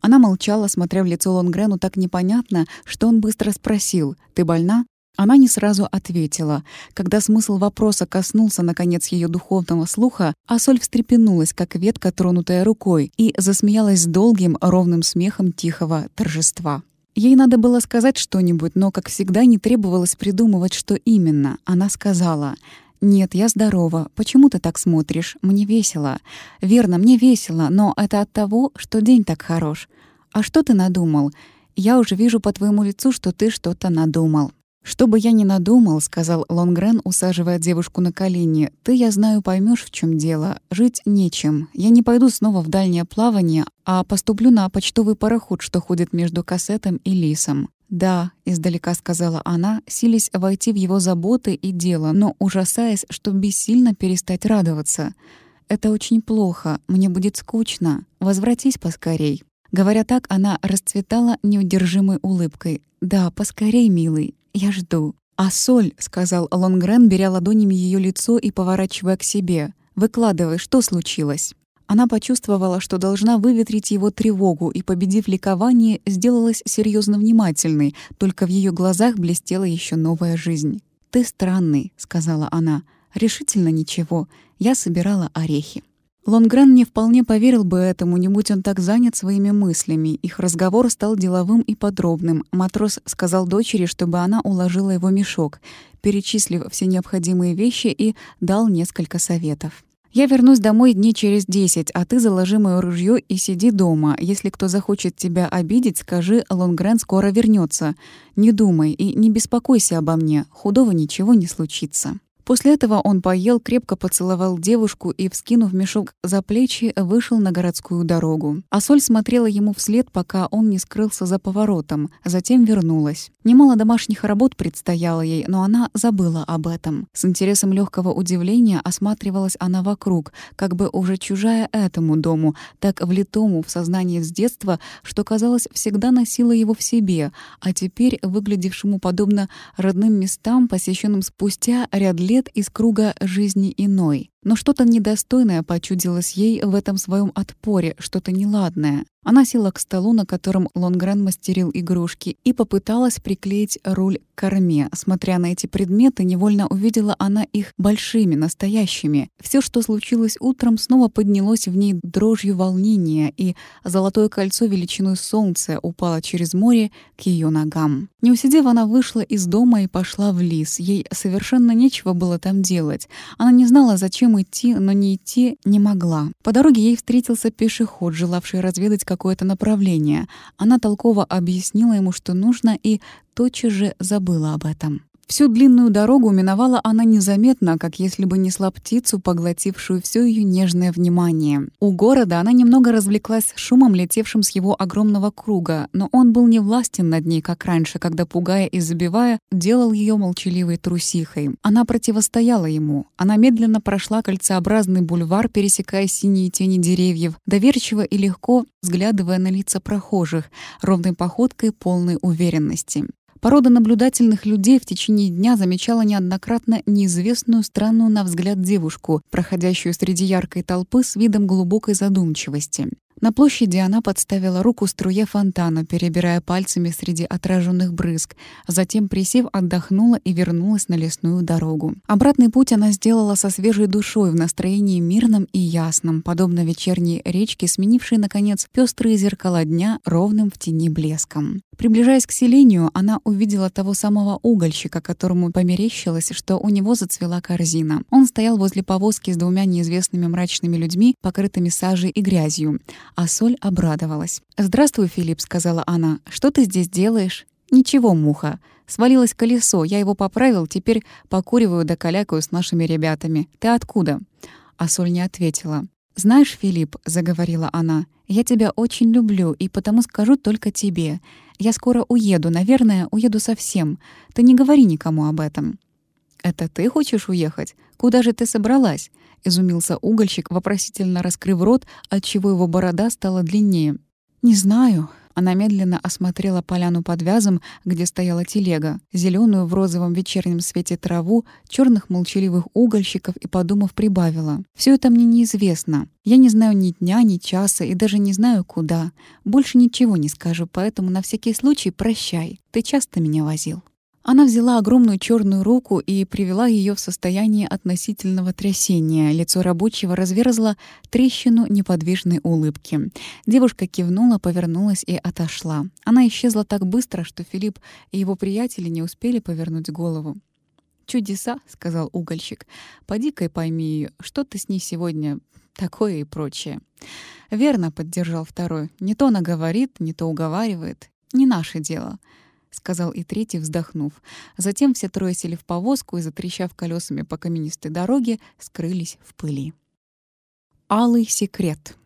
Она молчала, смотря в лицо Лонгрену так непонятно, что он быстро спросил «Ты больна?» Она не сразу ответила. Когда смысл вопроса коснулся, наконец, ее духовного слуха, Асоль встрепенулась, как ветка, тронутая рукой, и засмеялась долгим, ровным смехом тихого торжества. Ей надо было сказать что-нибудь, но, как всегда, не требовалось придумывать, что именно. Она сказала «Нет, я здорова. Почему ты так смотришь? Мне весело». «Верно, мне весело, но это от того, что день так хорош». «А что ты надумал?» «Я уже вижу по твоему лицу, что ты что-то надумал». «Что бы я ни надумал», — сказал Лонгрен, усаживая девушку на колени, «ты, я знаю, поймешь, в чем дело. Жить нечем. Я не пойду снова в дальнее плавание, а поступлю на почтовый пароход, что ходит между кассетом и лисом». «Да», — издалека сказала она, силясь войти в его заботы и дело, но ужасаясь, что бессильно перестать радоваться. «Это очень плохо. Мне будет скучно. Возвратись поскорей». Говоря так, она расцветала неудержимой улыбкой. «Да, поскорей, милый. «Я жду». «А соль», — сказал Лонгрен, беря ладонями ее лицо и поворачивая к себе. «Выкладывай, что случилось?» Она почувствовала, что должна выветрить его тревогу, и, победив ликование, сделалась серьезно внимательной, только в ее глазах блестела еще новая жизнь. «Ты странный», — сказала она. «Решительно ничего. Я собирала орехи». Лонгрен не вполне поверил бы этому, не будь он так занят своими мыслями. Их разговор стал деловым и подробным. Матрос сказал дочери, чтобы она уложила его мешок, перечислив все необходимые вещи и дал несколько советов. «Я вернусь домой дней через десять, а ты заложи моё ружье и сиди дома. Если кто захочет тебя обидеть, скажи, Лонгрен скоро вернется. Не думай и не беспокойся обо мне, худого ничего не случится». После этого он поел, крепко поцеловал девушку и, вскинув мешок за плечи, вышел на городскую дорогу. А Соль смотрела ему вслед, пока он не скрылся за поворотом, затем вернулась. Немало домашних работ предстояло ей, но она забыла об этом. С интересом легкого удивления осматривалась она вокруг, как бы уже чужая этому дому, так влитому в сознание с детства, что, казалось, всегда носила его в себе, а теперь выглядевшему подобно родным местам, посещенным спустя ряд лет лет из круга жизни иной. Но что-то недостойное почудилось ей в этом своем отпоре, что-то неладное. Она села к столу, на котором Лонгрен мастерил игрушки, и попыталась приклеить руль к корме. Смотря на эти предметы, невольно увидела она их большими, настоящими. Все, что случилось утром, снова поднялось в ней дрожью волнения, и золотое кольцо величиной солнца упало через море к ее ногам. Не усидев, она вышла из дома и пошла в лес. Ей совершенно нечего было там делать. Она не знала, зачем Зачем идти, но не идти не могла. По дороге ей встретился пешеход, желавший разведать какое-то направление. Она толково объяснила ему, что нужно, и тотчас же забыла об этом. Всю длинную дорогу миновала она незаметно, как если бы несла птицу, поглотившую все ее нежное внимание. У города она немного развлеклась шумом, летевшим с его огромного круга, но он был не властен над ней, как раньше, когда, пугая и забивая, делал ее молчаливой трусихой. Она противостояла ему. Она медленно прошла кольцеобразный бульвар, пересекая синие тени деревьев, доверчиво и легко взглядывая на лица прохожих, ровной походкой полной уверенности. Порода наблюдательных людей в течение дня замечала неоднократно неизвестную странную на взгляд девушку, проходящую среди яркой толпы с видом глубокой задумчивости. На площади она подставила руку струе фонтана, перебирая пальцами среди отраженных брызг. Затем, присев, отдохнула и вернулась на лесную дорогу. Обратный путь она сделала со свежей душой, в настроении мирном и ясном, подобно вечерней речке, сменившей, наконец, пестрые зеркала дня ровным в тени блеском. Приближаясь к селению, она увидела того самого угольщика, которому померещилось, что у него зацвела корзина. Он стоял возле повозки с двумя неизвестными мрачными людьми, покрытыми сажей и грязью а Соль обрадовалась. «Здравствуй, Филипп», — сказала она. «Что ты здесь делаешь?» «Ничего, муха. Свалилось колесо, я его поправил, теперь покуриваю да калякаю с нашими ребятами. Ты откуда?» А Соль не ответила. «Знаешь, Филипп», — заговорила она, — «я тебя очень люблю, и потому скажу только тебе. Я скоро уеду, наверное, уеду совсем. Ты не говори никому об этом». «Это ты хочешь уехать? Куда же ты собралась?» — изумился угольщик, вопросительно раскрыв рот, отчего его борода стала длиннее. «Не знаю». Она медленно осмотрела поляну под вязом, где стояла телега, зеленую в розовом вечернем свете траву, черных молчаливых угольщиков и, подумав, прибавила. Все это мне неизвестно. Я не знаю ни дня, ни часа и даже не знаю, куда. Больше ничего не скажу, поэтому на всякий случай прощай. Ты часто меня возил». Она взяла огромную черную руку и привела ее в состояние относительного трясения. Лицо рабочего разверзло трещину неподвижной улыбки. Девушка кивнула, повернулась и отошла. Она исчезла так быстро, что Филипп и его приятели не успели повернуть голову. «Чудеса», — сказал угольщик. «Поди-ка и пойми, что ты с ней сегодня такое и прочее». «Верно», — поддержал второй. «Не то она говорит, не то уговаривает. Не наше дело». — сказал и третий, вздохнув. Затем все трое сели в повозку и, затрещав колесами по каменистой дороге, скрылись в пыли. Алый секрет.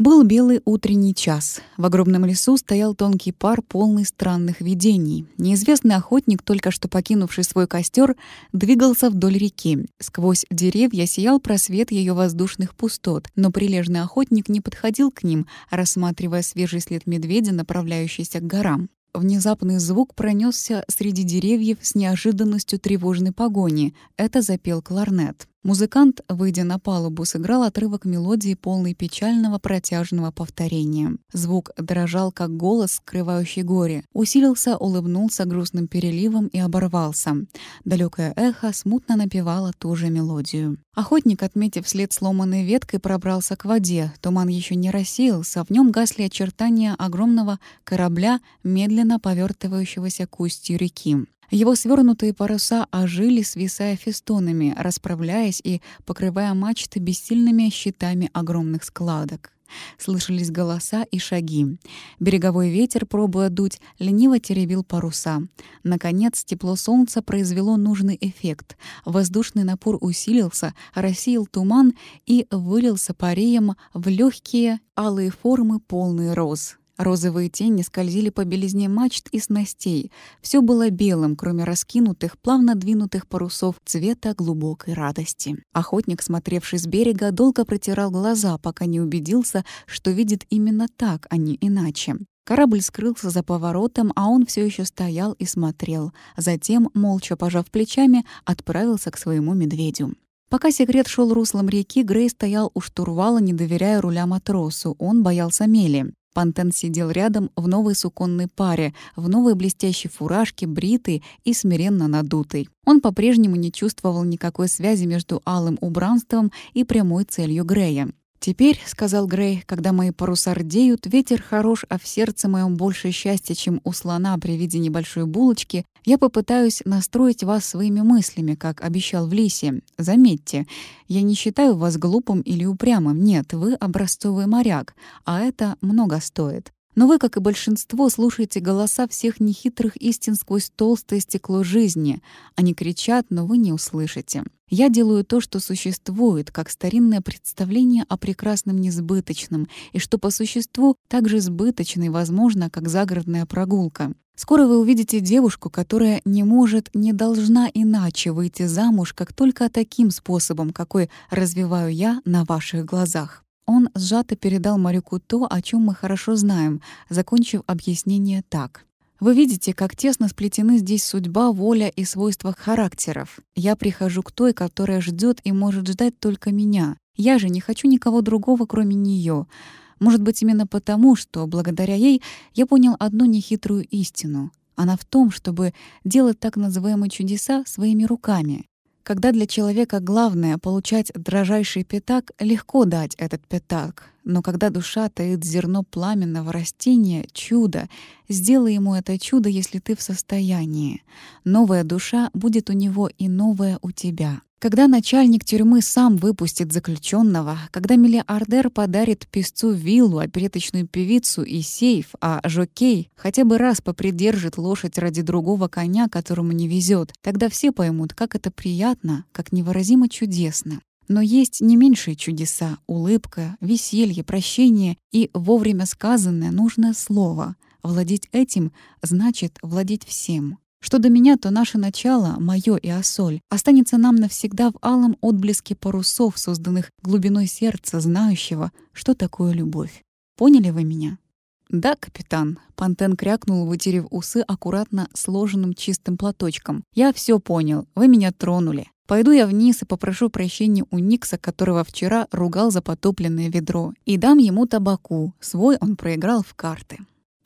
Был белый утренний час. В огромном лесу стоял тонкий пар, полный странных видений. Неизвестный охотник, только что покинувший свой костер, двигался вдоль реки. Сквозь деревья сиял просвет ее воздушных пустот, но прилежный охотник не подходил к ним, рассматривая свежий след медведя, направляющийся к горам. Внезапный звук пронесся среди деревьев с неожиданностью тревожной погони. Это запел кларнет. Музыкант, выйдя на палубу, сыграл отрывок мелодии, полный печального протяжного повторения. Звук дрожал, как голос, скрывающий горе. Усилился, улыбнулся грустным переливом и оборвался. Далекое эхо смутно напевало ту же мелодию. Охотник, отметив след сломанной веткой, пробрался к воде. Туман еще не рассеялся, в нем гасли очертания огромного корабля, медленно повертывающегося к устью реки. Его свернутые паруса ожили, свисая фестонами, расправляясь и покрывая мачты бессильными щитами огромных складок. Слышались голоса и шаги. Береговой ветер, пробуя дуть, лениво теребил паруса. Наконец, тепло солнца произвело нужный эффект. Воздушный напор усилился, рассеял туман и вылился пареем в легкие алые формы, полные роз. Розовые тени скользили по белизне мачт и снастей. Все было белым, кроме раскинутых, плавно двинутых парусов цвета глубокой радости. Охотник, смотревший с берега, долго протирал глаза, пока не убедился, что видит именно так, а не иначе. Корабль скрылся за поворотом, а он все еще стоял и смотрел. Затем, молча пожав плечами, отправился к своему медведю. Пока секрет шел руслом реки, Грей стоял у штурвала, не доверяя руля матросу. Он боялся мели. Пантен сидел рядом в новой суконной паре, в новой блестящей фуражке, бритый и смиренно надутый. Он по-прежнему не чувствовал никакой связи между алым убранством и прямой целью Грея. «Теперь, — сказал Грей, — когда мои паруса рдеют, ветер хорош, а в сердце моем больше счастья, чем у слона при виде небольшой булочки, я попытаюсь настроить вас своими мыслями, как обещал в Лисе. Заметьте, я не считаю вас глупым или упрямым. Нет, вы образцовый моряк, а это много стоит. Но вы, как и большинство, слушаете голоса всех нехитрых истин сквозь толстое стекло жизни. Они кричат, но вы не услышите. Я делаю то, что существует, как старинное представление о прекрасном несбыточном, и что по существу так же сбыточно и возможно, как загородная прогулка. Скоро вы увидите девушку, которая не может, не должна иначе выйти замуж, как только таким способом, какой развиваю я на ваших глазах. Он сжато передал моряку то, о чем мы хорошо знаем, закончив объяснение так. Вы видите, как тесно сплетены здесь судьба, воля и свойства характеров. Я прихожу к той, которая ждет и может ждать только меня. Я же не хочу никого другого, кроме нее. Может быть, именно потому, что благодаря ей я понял одну нехитрую истину. Она в том, чтобы делать так называемые чудеса своими руками. Когда для человека главное — получать дрожайший пятак, легко дать этот пятак. Но когда душа таит зерно пламенного растения, чудо, сделай ему это чудо, если ты в состоянии. Новая душа будет у него и новая у тебя. Когда начальник тюрьмы сам выпустит заключенного, когда миллиардер подарит песцу виллу, опереточную певицу и сейф, а жокей хотя бы раз попридержит лошадь ради другого коня, которому не везет, тогда все поймут, как это приятно, как невыразимо чудесно. Но есть не меньшие чудеса — улыбка, веселье, прощение и вовремя сказанное нужное слово. Владеть этим значит владеть всем. Что до меня, то наше начало, мое и Ассоль, останется нам навсегда в алом отблеске парусов, созданных глубиной сердца, знающего, что такое любовь. Поняли вы меня? «Да, капитан», — Пантен крякнул, вытерев усы аккуратно сложенным чистым платочком. «Я все понял. Вы меня тронули. Пойду я вниз и попрошу прощения у Никса, которого вчера ругал за потопленное ведро, и дам ему табаку. Свой он проиграл в карты».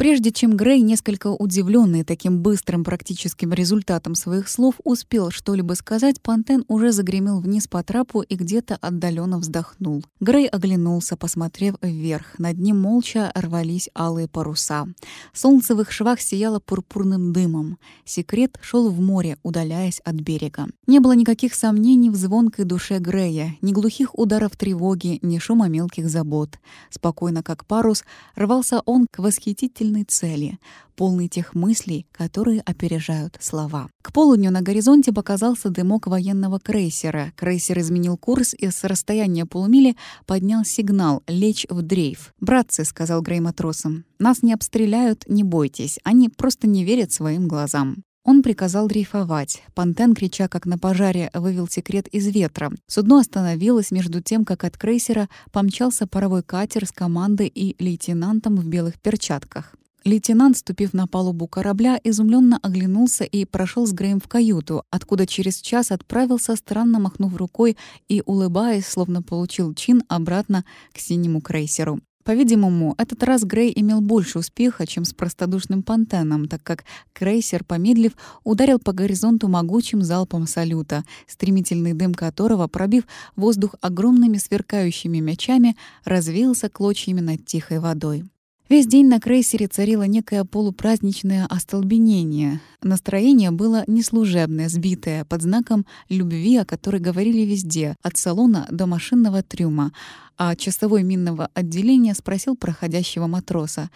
Прежде чем Грей, несколько удивленный таким быстрым практическим результатом своих слов, успел что-либо сказать, Пантен уже загремел вниз по трапу и где-то отдаленно вздохнул. Грей оглянулся, посмотрев вверх. Над ним молча рвались алые паруса. Солнце в их швах сияло пурпурным дымом. Секрет шел в море, удаляясь от берега. Не было никаких сомнений в звонкой душе Грея, ни глухих ударов тревоги, ни шума мелких забот. Спокойно, как парус, рвался он к восхитительному решительной цели, полный тех мыслей, которые опережают слова. К полудню на горизонте показался дымок военного крейсера. Крейсер изменил курс и с расстояния полумили поднял сигнал «Лечь в дрейф». «Братцы», — сказал Грей матросам, — «нас не обстреляют, не бойтесь, они просто не верят своим глазам». Он приказал дрейфовать. Пантен, крича как на пожаре, вывел секрет из ветра. Судно остановилось между тем, как от крейсера помчался паровой катер с командой и лейтенантом в белых перчатках. Лейтенант, ступив на палубу корабля, изумленно оглянулся и прошел с Греем в каюту, откуда через час отправился, странно махнув рукой и, улыбаясь, словно получил чин, обратно к синему крейсеру. По-видимому, этот раз Грей имел больше успеха, чем с простодушным Пантеном, так как крейсер, помедлив, ударил по горизонту могучим залпом салюта, стремительный дым которого, пробив воздух огромными сверкающими мячами, развеялся клочьями над тихой водой. Весь день на крейсере царило некое полупраздничное остолбенение. Настроение было неслужебное, сбитое, под знаком любви, о которой говорили везде, от салона до машинного трюма. А часовой минного отделения спросил проходящего матроса.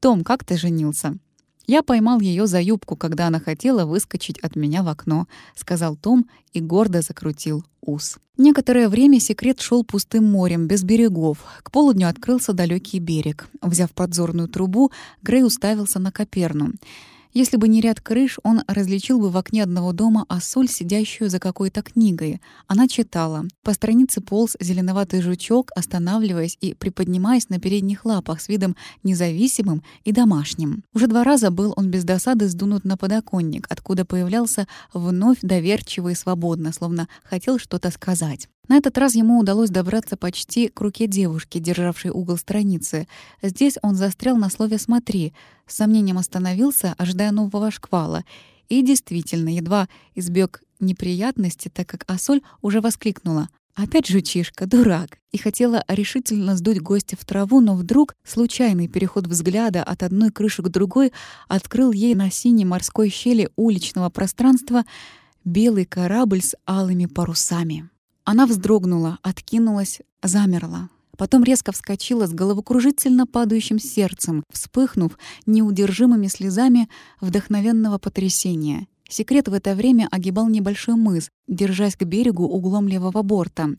«Том, как ты женился?» Я поймал ее за юбку, когда она хотела выскочить от меня в окно, сказал Том и гордо закрутил ус. Некоторое время секрет шел пустым морем, без берегов. К полудню открылся далекий берег. Взяв подзорную трубу, Грей уставился на Коперну. Если бы не ряд крыш, он различил бы в окне одного дома Ассоль, сидящую за какой-то книгой. Она читала. По странице полз зеленоватый жучок, останавливаясь и приподнимаясь на передних лапах с видом независимым и домашним. Уже два раза был он без досады сдунут на подоконник, откуда появлялся вновь доверчиво и свободно, словно хотел что-то сказать. На этот раз ему удалось добраться почти к руке девушки, державшей угол страницы. Здесь он застрял на слове «смотри», с сомнением остановился, ожидая нового шквала. И действительно, едва избег неприятности, так как Асоль уже воскликнула. Опять жучишка, дурак. И хотела решительно сдуть гостя в траву, но вдруг случайный переход взгляда от одной крыши к другой открыл ей на синей морской щели уличного пространства белый корабль с алыми парусами. Она вздрогнула, откинулась, замерла. Потом резко вскочила с головокружительно падающим сердцем, вспыхнув неудержимыми слезами вдохновенного потрясения. Секрет в это время огибал небольшой мыс, держась к берегу углом левого борта.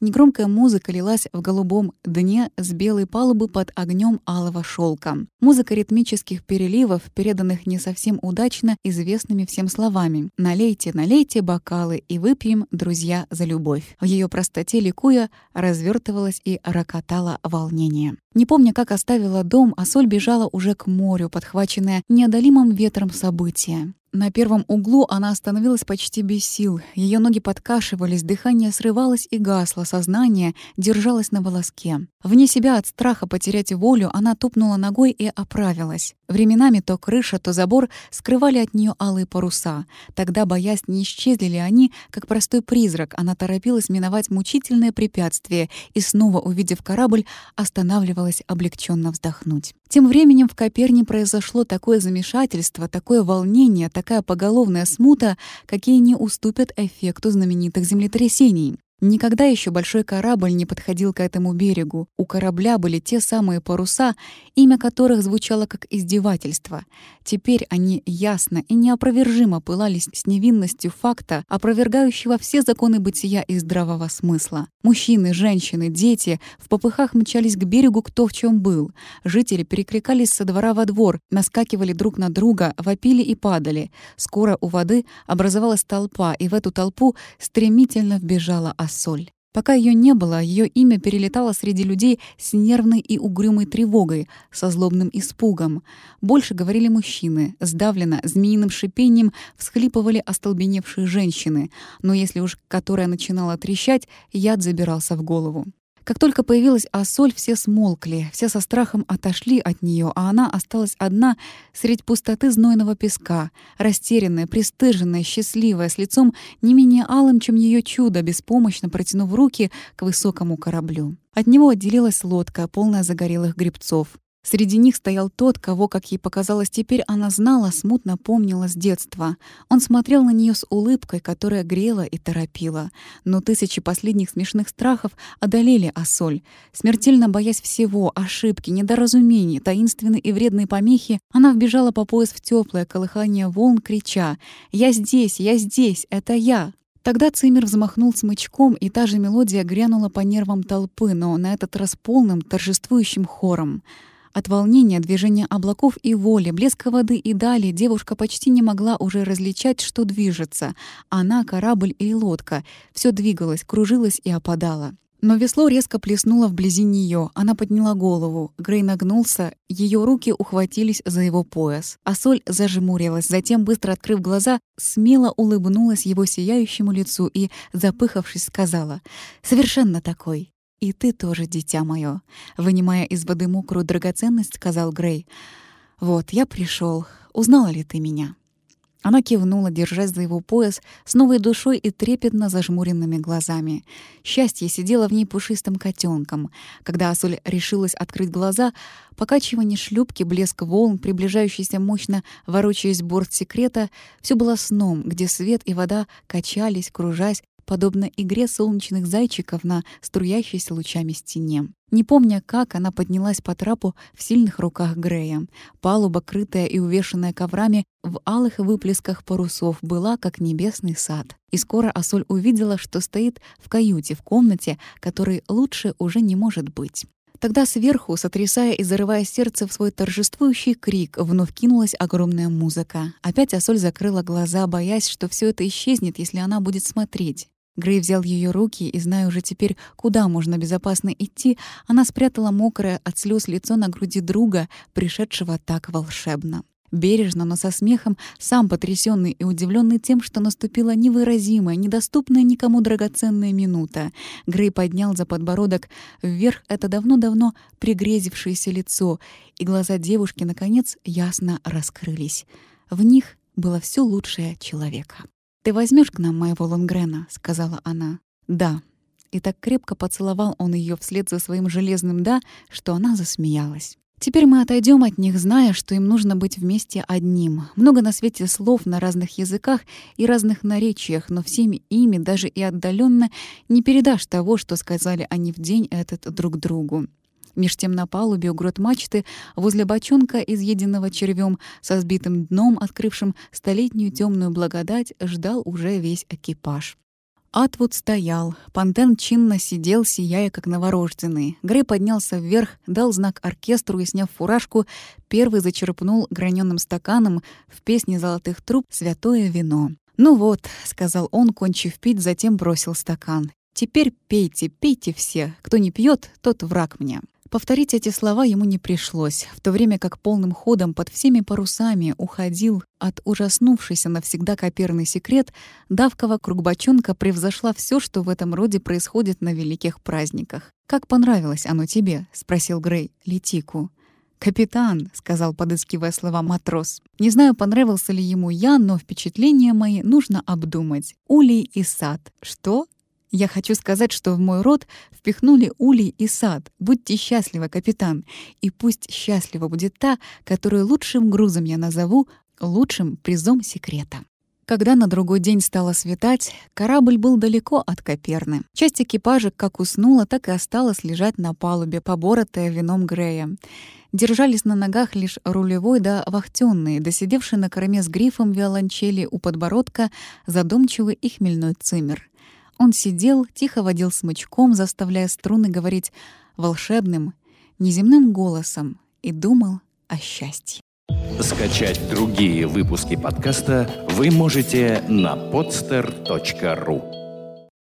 Негромкая музыка лилась в голубом дне с белой палубы под огнем алого шелка. Музыка ритмических переливов, переданных не совсем удачно известными всем словами. «Налейте, налейте бокалы и выпьем, друзья, за любовь». В ее простоте ликуя развертывалась и рокотало волнение. Не помня, как оставила дом, а соль бежала уже к морю, подхваченная неодолимым ветром события. На первом углу она остановилась почти без сил. Ее ноги подкашивались, дыхание срывалось и гасло, сознание держалось на волоске. Вне себя от страха потерять волю она тупнула ногой и оправилась. Временами то крыша, то забор скрывали от нее алые паруса. Тогда, боясь, не исчезли ли они, как простой призрак, она торопилась миновать мучительное препятствие и, снова увидев корабль, останавливалась облегченно вздохнуть. Тем временем в Коперне произошло такое замешательство, такое волнение, такая поголовная смута, какие не уступят эффекту знаменитых землетрясений. Никогда еще большой корабль не подходил к этому берегу. У корабля были те самые паруса, имя которых звучало как издевательство. Теперь они ясно и неопровержимо пылались с невинностью факта, опровергающего все законы бытия и здравого смысла. Мужчины, женщины, дети в попыхах мчались к берегу кто в чем был. Жители перекликались со двора во двор, наскакивали друг на друга, вопили и падали. Скоро у воды образовалась толпа, и в эту толпу стремительно вбежала Ассоль. Пока ее не было, ее имя перелетало среди людей с нервной и угрюмой тревогой, со злобным испугом. Больше говорили мужчины, сдавленно, змеиным шипением всхлипывали остолбеневшие женщины, но если уж которая начинала трещать, яд забирался в голову. Как только появилась Ассоль, все смолкли, все со страхом отошли от нее, а она осталась одна средь пустоты знойного песка, растерянная, пристыженная, счастливая, с лицом не менее алым, чем ее чудо, беспомощно протянув руки к высокому кораблю. От него отделилась лодка, полная загорелых грибцов. Среди них стоял тот, кого, как ей показалось теперь, она знала, смутно помнила с детства. Он смотрел на нее с улыбкой, которая грела и торопила. Но тысячи последних смешных страхов одолели Ассоль. Смертельно боясь всего, ошибки, недоразумений, таинственной и вредной помехи, она вбежала по пояс в теплое колыхание волн, крича «Я здесь! Я здесь! Это я!» Тогда Цимер взмахнул смычком, и та же мелодия грянула по нервам толпы, но на этот раз полным, торжествующим хором — от волнения, движения облаков и воли, блеска воды и дали девушка почти не могла уже различать, что движется. Она, корабль или лодка. Все двигалось, кружилось и опадало. Но весло резко плеснуло вблизи нее. Она подняла голову. Грей нагнулся, ее руки ухватились за его пояс. А соль зажмурилась, затем, быстро открыв глаза, смело улыбнулась его сияющему лицу и, запыхавшись, сказала «Совершенно такой». «И ты тоже, дитя мое», — вынимая из воды мокрую драгоценность, сказал Грей. «Вот, я пришел. Узнала ли ты меня?» Она кивнула, держась за его пояс, с новой душой и трепетно зажмуренными глазами. Счастье сидело в ней пушистым котенком. Когда Асоль решилась открыть глаза, покачивание шлюпки, блеск волн, приближающийся мощно ворочаясь борт секрета, все было сном, где свет и вода качались, кружась, подобно игре солнечных зайчиков на струящейся лучами стене. Не помня, как она поднялась по трапу в сильных руках Грея. Палуба, крытая и увешанная коврами, в алых выплесках парусов, была как небесный сад. И скоро Асоль увидела, что стоит в каюте, в комнате, которой лучше уже не может быть. Тогда сверху, сотрясая и зарывая сердце в свой торжествующий крик, вновь кинулась огромная музыка. Опять Асоль закрыла глаза, боясь, что все это исчезнет, если она будет смотреть. Грей взял ее руки, и, зная уже теперь, куда можно безопасно идти, она спрятала мокрое от слез лицо на груди друга, пришедшего так волшебно. Бережно, но со смехом, сам потрясенный и удивленный тем, что наступила невыразимая, недоступная никому драгоценная минута. Грей поднял за подбородок вверх это давно-давно пригрезившееся лицо, и глаза девушки, наконец, ясно раскрылись. В них было все лучшее человека. «Ты возьмешь к нам моего Лонгрена?» — сказала она. «Да». И так крепко поцеловал он ее вслед за своим железным «да», что она засмеялась. Теперь мы отойдем от них, зная, что им нужно быть вместе одним. Много на свете слов на разных языках и разных наречиях, но всеми ими, даже и отдаленно, не передашь того, что сказали они в день этот друг другу. Меж тем на палубе у грот мачты, возле бочонка, изъеденного червем, со сбитым дном, открывшим столетнюю темную благодать, ждал уже весь экипаж. Атвуд стоял, Пантен чинно сидел, сияя, как новорожденный. Грей поднялся вверх, дал знак оркестру и, сняв фуражку, первый зачерпнул граненым стаканом в песне золотых труб «Святое вино». «Ну вот», — сказал он, кончив пить, затем бросил стакан. «Теперь пейте, пейте все. Кто не пьет, тот враг мне». Повторить эти слова ему не пришлось, в то время как полным ходом под всеми парусами уходил от ужаснувшийся навсегда коперный секрет, давка вокруг превзошла все, что в этом роде происходит на великих праздниках. «Как понравилось оно тебе?» — спросил Грей Летику. «Капитан», — сказал, подыскивая слова матрос. «Не знаю, понравился ли ему я, но впечатления мои нужно обдумать. Улей и сад. Что? Я хочу сказать, что в мой род впихнули улей и сад. Будьте счастливы, капитан. И пусть счастлива будет та, которую лучшим грузом я назову, лучшим призом секрета. Когда на другой день стало светать, корабль был далеко от Коперны. Часть экипажа как уснула, так и осталась лежать на палубе, поборотая вином Грея. Держались на ногах лишь рулевой да вахтенные, досидевший на корме с грифом виолончели у подбородка, задумчивый и хмельной цимер. Он сидел, тихо водил смычком, заставляя струны говорить волшебным, неземным голосом и думал о счастье.
Скачать другие выпуски подкаста вы можете на podster.ru